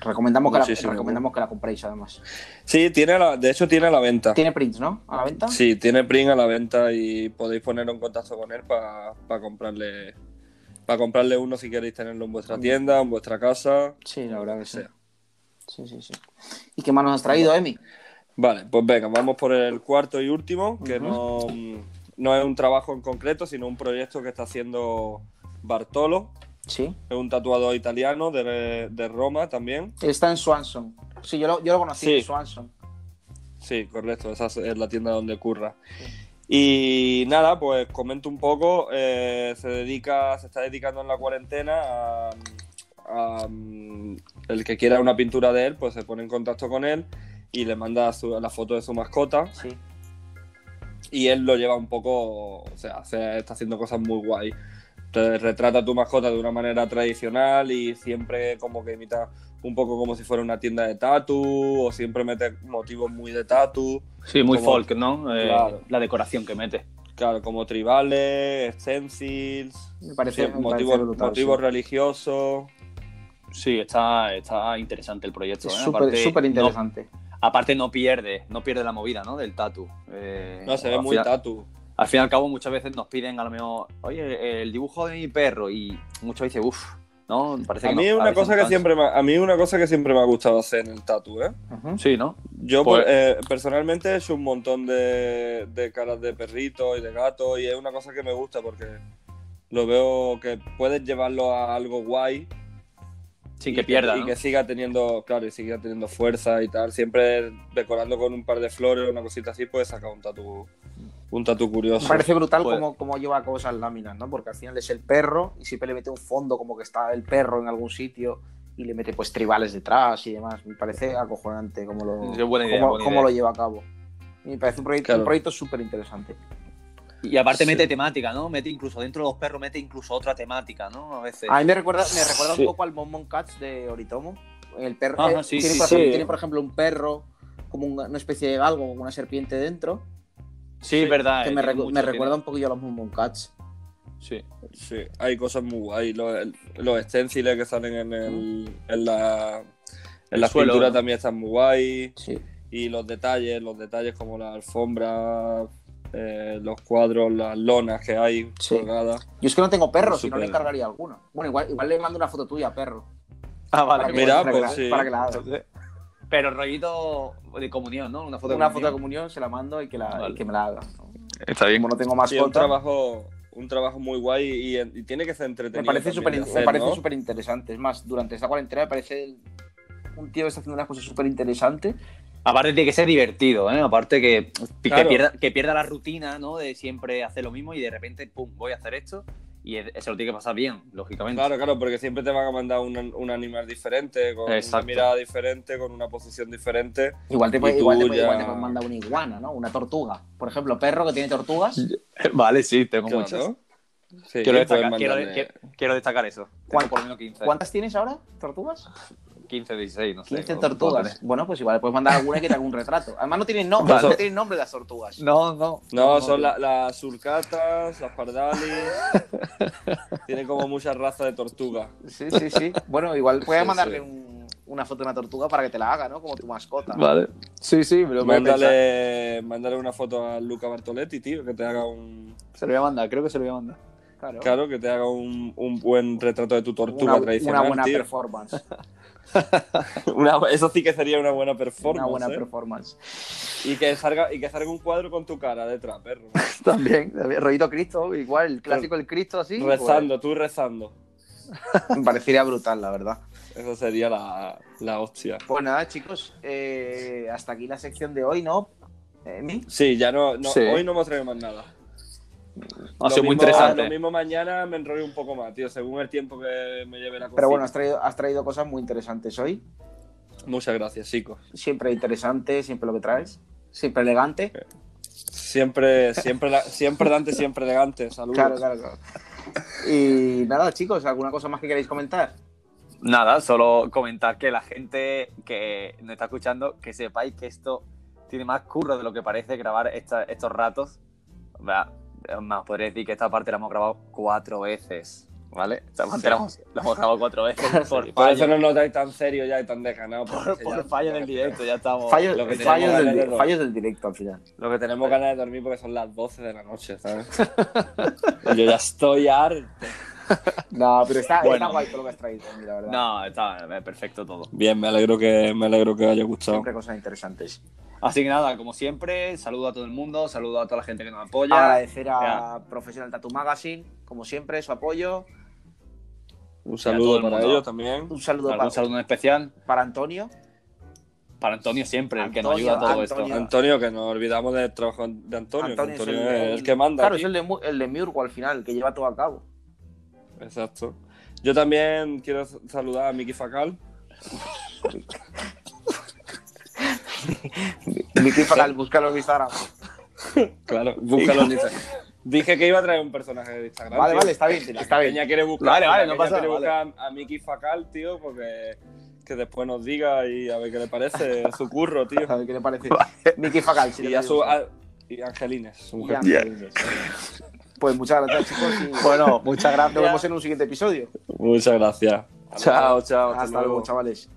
Recomendamos, que la, recomendamos que la compréis, además. Sí, tiene la, de hecho tiene a la venta. Tiene prints, ¿no? A la venta. Sí, tiene Pring a la venta y podéis poneros en contacto con él para comprarle para comprarle uno si queréis tenerlo en vuestra tienda, en vuestra casa, Sí, la verdad que sí. sea. Sí, sí, sí. ¿Y qué más nos has traído, Emi? Vale, pues venga, vamos por el cuarto y último, que no, no es un trabajo en concreto, sino un proyecto que está haciendo Bartolo, Sí. es un tatuador italiano de, de Roma también. Está en Swanson. Sí, yo lo, yo lo conocí Sí. en Swanson. Sí, correcto, esa es la tienda donde curra. Y nada, pues comento un poco, eh, se dedica, se está dedicando en la cuarentena a, a, mm, el que quiera una pintura de él, pues se pone en contacto con él y le manda su- la foto de su mascota Sí. Y él lo lleva un poco, o sea, hace- está haciendo cosas muy guay. Te retrata a tu mascota de una manera tradicional y siempre como que imita un poco como si fuera una tienda de tatu o siempre mete motivos muy de tatu. Sí, muy Como- folk, ¿no? Eh, Claro. La decoración que mete. Claro, como tribales, stencils, Me parece, sí, me motivos, parece brutal, motivos sí. religiosos. Sí, está, está interesante el proyecto. Es ¿eh? súper súper no- interesante. Aparte no pierde, no pierde la movida, ¿no? Del tatu. Eh, No, se ve muy final- tatu. Al fin y al cabo, muchas veces nos piden a lo mejor, oye, el dibujo de mi perro, y muchos dicen, uff, ¿no? Parece A que mí no, es una cosa que siempre me, a mí una cosa que siempre me ha gustado hacer en el tatu, ¿eh? Sí, ¿no? Yo Pues- por- eh, personalmente he hecho un montón de, de caras de perritos y de gatos y es una cosa que me gusta porque lo veo que puedes llevarlo a algo guay Sin que pierda, y ¿no? que siga teniendo, claro, y siga teniendo fuerza y tal. Siempre decorando con un par de flores o una cosita así, puedes sacar un tatu, un tatu curioso. Me parece brutal Pues- cómo, cómo lleva a cabo esas láminas, ¿no? Porque al final es el perro y siempre le mete un fondo como que está el perro en algún sitio y le mete pues tribales detrás y demás. Me parece acojonante cómo lo, idea, cómo- cómo lo lleva a cabo. Y me parece un proyecto, Claro. un proyecto súper interesante. Y aparte Sí. mete temática, ¿no? Mete incluso dentro de los perros, mete incluso otra temática, ¿no? A veces. A mí me recuerda, me recuerda Sí. un poco al Momon Cats de Oritomo. El perro Ajá, eh, sí, tiene, sí, por sí. ejemplo, tiene, por ejemplo, un perro como un- una especie de galgo con una serpiente dentro. sí, es verdad. que eh, me, tiene recu- mucho, me tiene- recuerda un poquillo a los Momon Cats. Sí. Sí, hay cosas muy guay. Los, los stenciles que salen en, el, en la, en El la suelo, pintura ¿no? también están muy guay. Sí. Y los detalles, los detalles como la alfombra, eh, los cuadros, las lonas que hay Sí. colgadas. Yo es que no tengo perro, si no le encargaría alguno. Bueno, igual, igual le mando una foto tuya, perro. Ah, vale. Para que- Mira, para que pues la- sí. Para que la haga. Pero rollito de comunión, ¿no? Una foto de Una foto de comunión. comunión se la mando y que, la, Vale. y que me la haga. Está bien. Como no tengo Sí, un trabajo, un trabajo muy guay y, y tiene que ser entretenido. me parece súper me parece ¿no? súper interesante. Es más, durante esta cuarentena me parece el- un tío que está haciendo unas cosas súper interesantes. Aparte tiene que ser divertido, ¿eh? Aparte que, que, Claro. pierda, que pierda la rutina, ¿no? De siempre hacer lo mismo y de repente, pum, voy a hacer esto. Y e- se lo tiene que pasar bien, lógicamente. Claro, claro, porque siempre te van a mandar un, un animal diferente, con Exacto. una mirada diferente, con una posición diferente. Igual te, puede, igual, te, puede- ya- igual te puede mandar una iguana, ¿no? Una tortuga. Por ejemplo, perro que tiene tortugas. Vale, sí, tengo Claro. muchas. Sí, Quiero destacar, quiero, que- quiero destacar eso. Tengo ¿Cuánto- por lo menos 15. ¿Cuántas tienes ahora? ¿Tortugas? 15, 16, no sé. 15 no- tortugas. Bueno, pues igual le puedes mandar alguna que te haga un retrato. Además, no tienen nombre, Vale. no tienen nombre las tortugas. No, no. No, son la- las surcatas, las pardalis. Tiene como muchas razas de tortuga. Sí, sí, sí. Bueno, igual puedes Sí, mandarle sí. un, una foto de una tortuga para que te la haga, ¿no? Como tu mascota. Vale. Sí, sí, me lo. Mándale, mándale una foto a Luca Bartoletti, tío, que te haga un. Se lo voy a mandar, creo que se lo voy a mandar. Claro. Claro, que te haga un, un buen retrato de tu tortuga una, tradicional. una buena tío. performance. Una- eso sí que sería una buena performance. una buena ¿eh? performance. Y que salga, y que salga un cuadro con tu cara detrás, perro. También, también. Rollito Cristo, igual, el clásico del Cristo así. pues, rezando, tú rezando. Me parecería brutal, la verdad. Eso sería la, la hostia. Pues nada, chicos, eh, hasta aquí la sección de hoy, ¿no? Emi? Sí, ya no, no Sí. hoy no hemos traído más nada. Ha sido Lo muy mismo- interesante. Lo mismo mañana me enrollo un poco más, tío, según el tiempo que me lleve la cosa. Pero bueno, has traído, has traído cosas muy interesantes hoy. Muchas gracias, chicos. Siempre interesante, siempre lo que traes. Siempre elegante. Siempre, siempre, la- siempre Dante, siempre elegante. Saludos. Claro, claro, claro. Y nada, chicos, ¿alguna cosa más que queráis comentar? Nada, solo comentar que la gente que nos está escuchando, que sepáis que esto tiene más curro de lo que parece grabar esta- estos ratos. Va, Más podría decir que esta parte la hemos grabado cuatro veces, ¿vale? Esta parte la, hemos, la hemos grabado cuatro veces por Por eso fallo, no nos notáis tan serio ya y tan desganado. por, por fallo en el directo, ya estamos... Fallos, lo que fallos del, de- fallos del directo al final. Lo que tenemos ganas de dormir porque son las 12 de la noche, ¿sabes? Yo ya estoy harto. No, pero está, Bueno. está guay todo lo que has traído, la verdad. No, está perfecto todo. Bien, me alegro que, me alegro que haya gustado. Siempre cosas interesantes. Así que nada, como siempre, saludo a todo el mundo, saludo a toda la gente que nos apoya. Agradecer a Professional Tattoo Magazine, como siempre, su apoyo. Un saludo el para ellos también. Un saludo ¿Algún para, saludo en especial? para Antonio. Para Antonio siempre, el que nos Antonio, ayuda a todo Antonio. esto. Antonio, que nos olvidamos del trabajo de Antonio. que Antonio, Antonio, es el, es el que manda. Claro, aquí. es el de, el de Miurgo al final, el que lleva todo a cabo. Exacto. Yo también quiero saludar a Miki Facal. Miki Facal, búscalo en Instagram. Claro, búscalo en Instagram. Dije que iba a traer un personaje de Instagram. Vale, tío. vale, está bien, Si la está bien. quiere buscar, Vale, vale, no pasa quiere buscar a Miki Facal, tío, porque que después nos diga y a ver qué le parece su curro, tío. A ver qué le parece. Miki Facal, si Y a su a- y Angelines, su Y mujer. Angelines. Pues muchas gracias, chicos. y Bueno, muchas gracias. nos vemos en un siguiente episodio. Muchas gracias. Chao, chao. Hasta luego, chavales.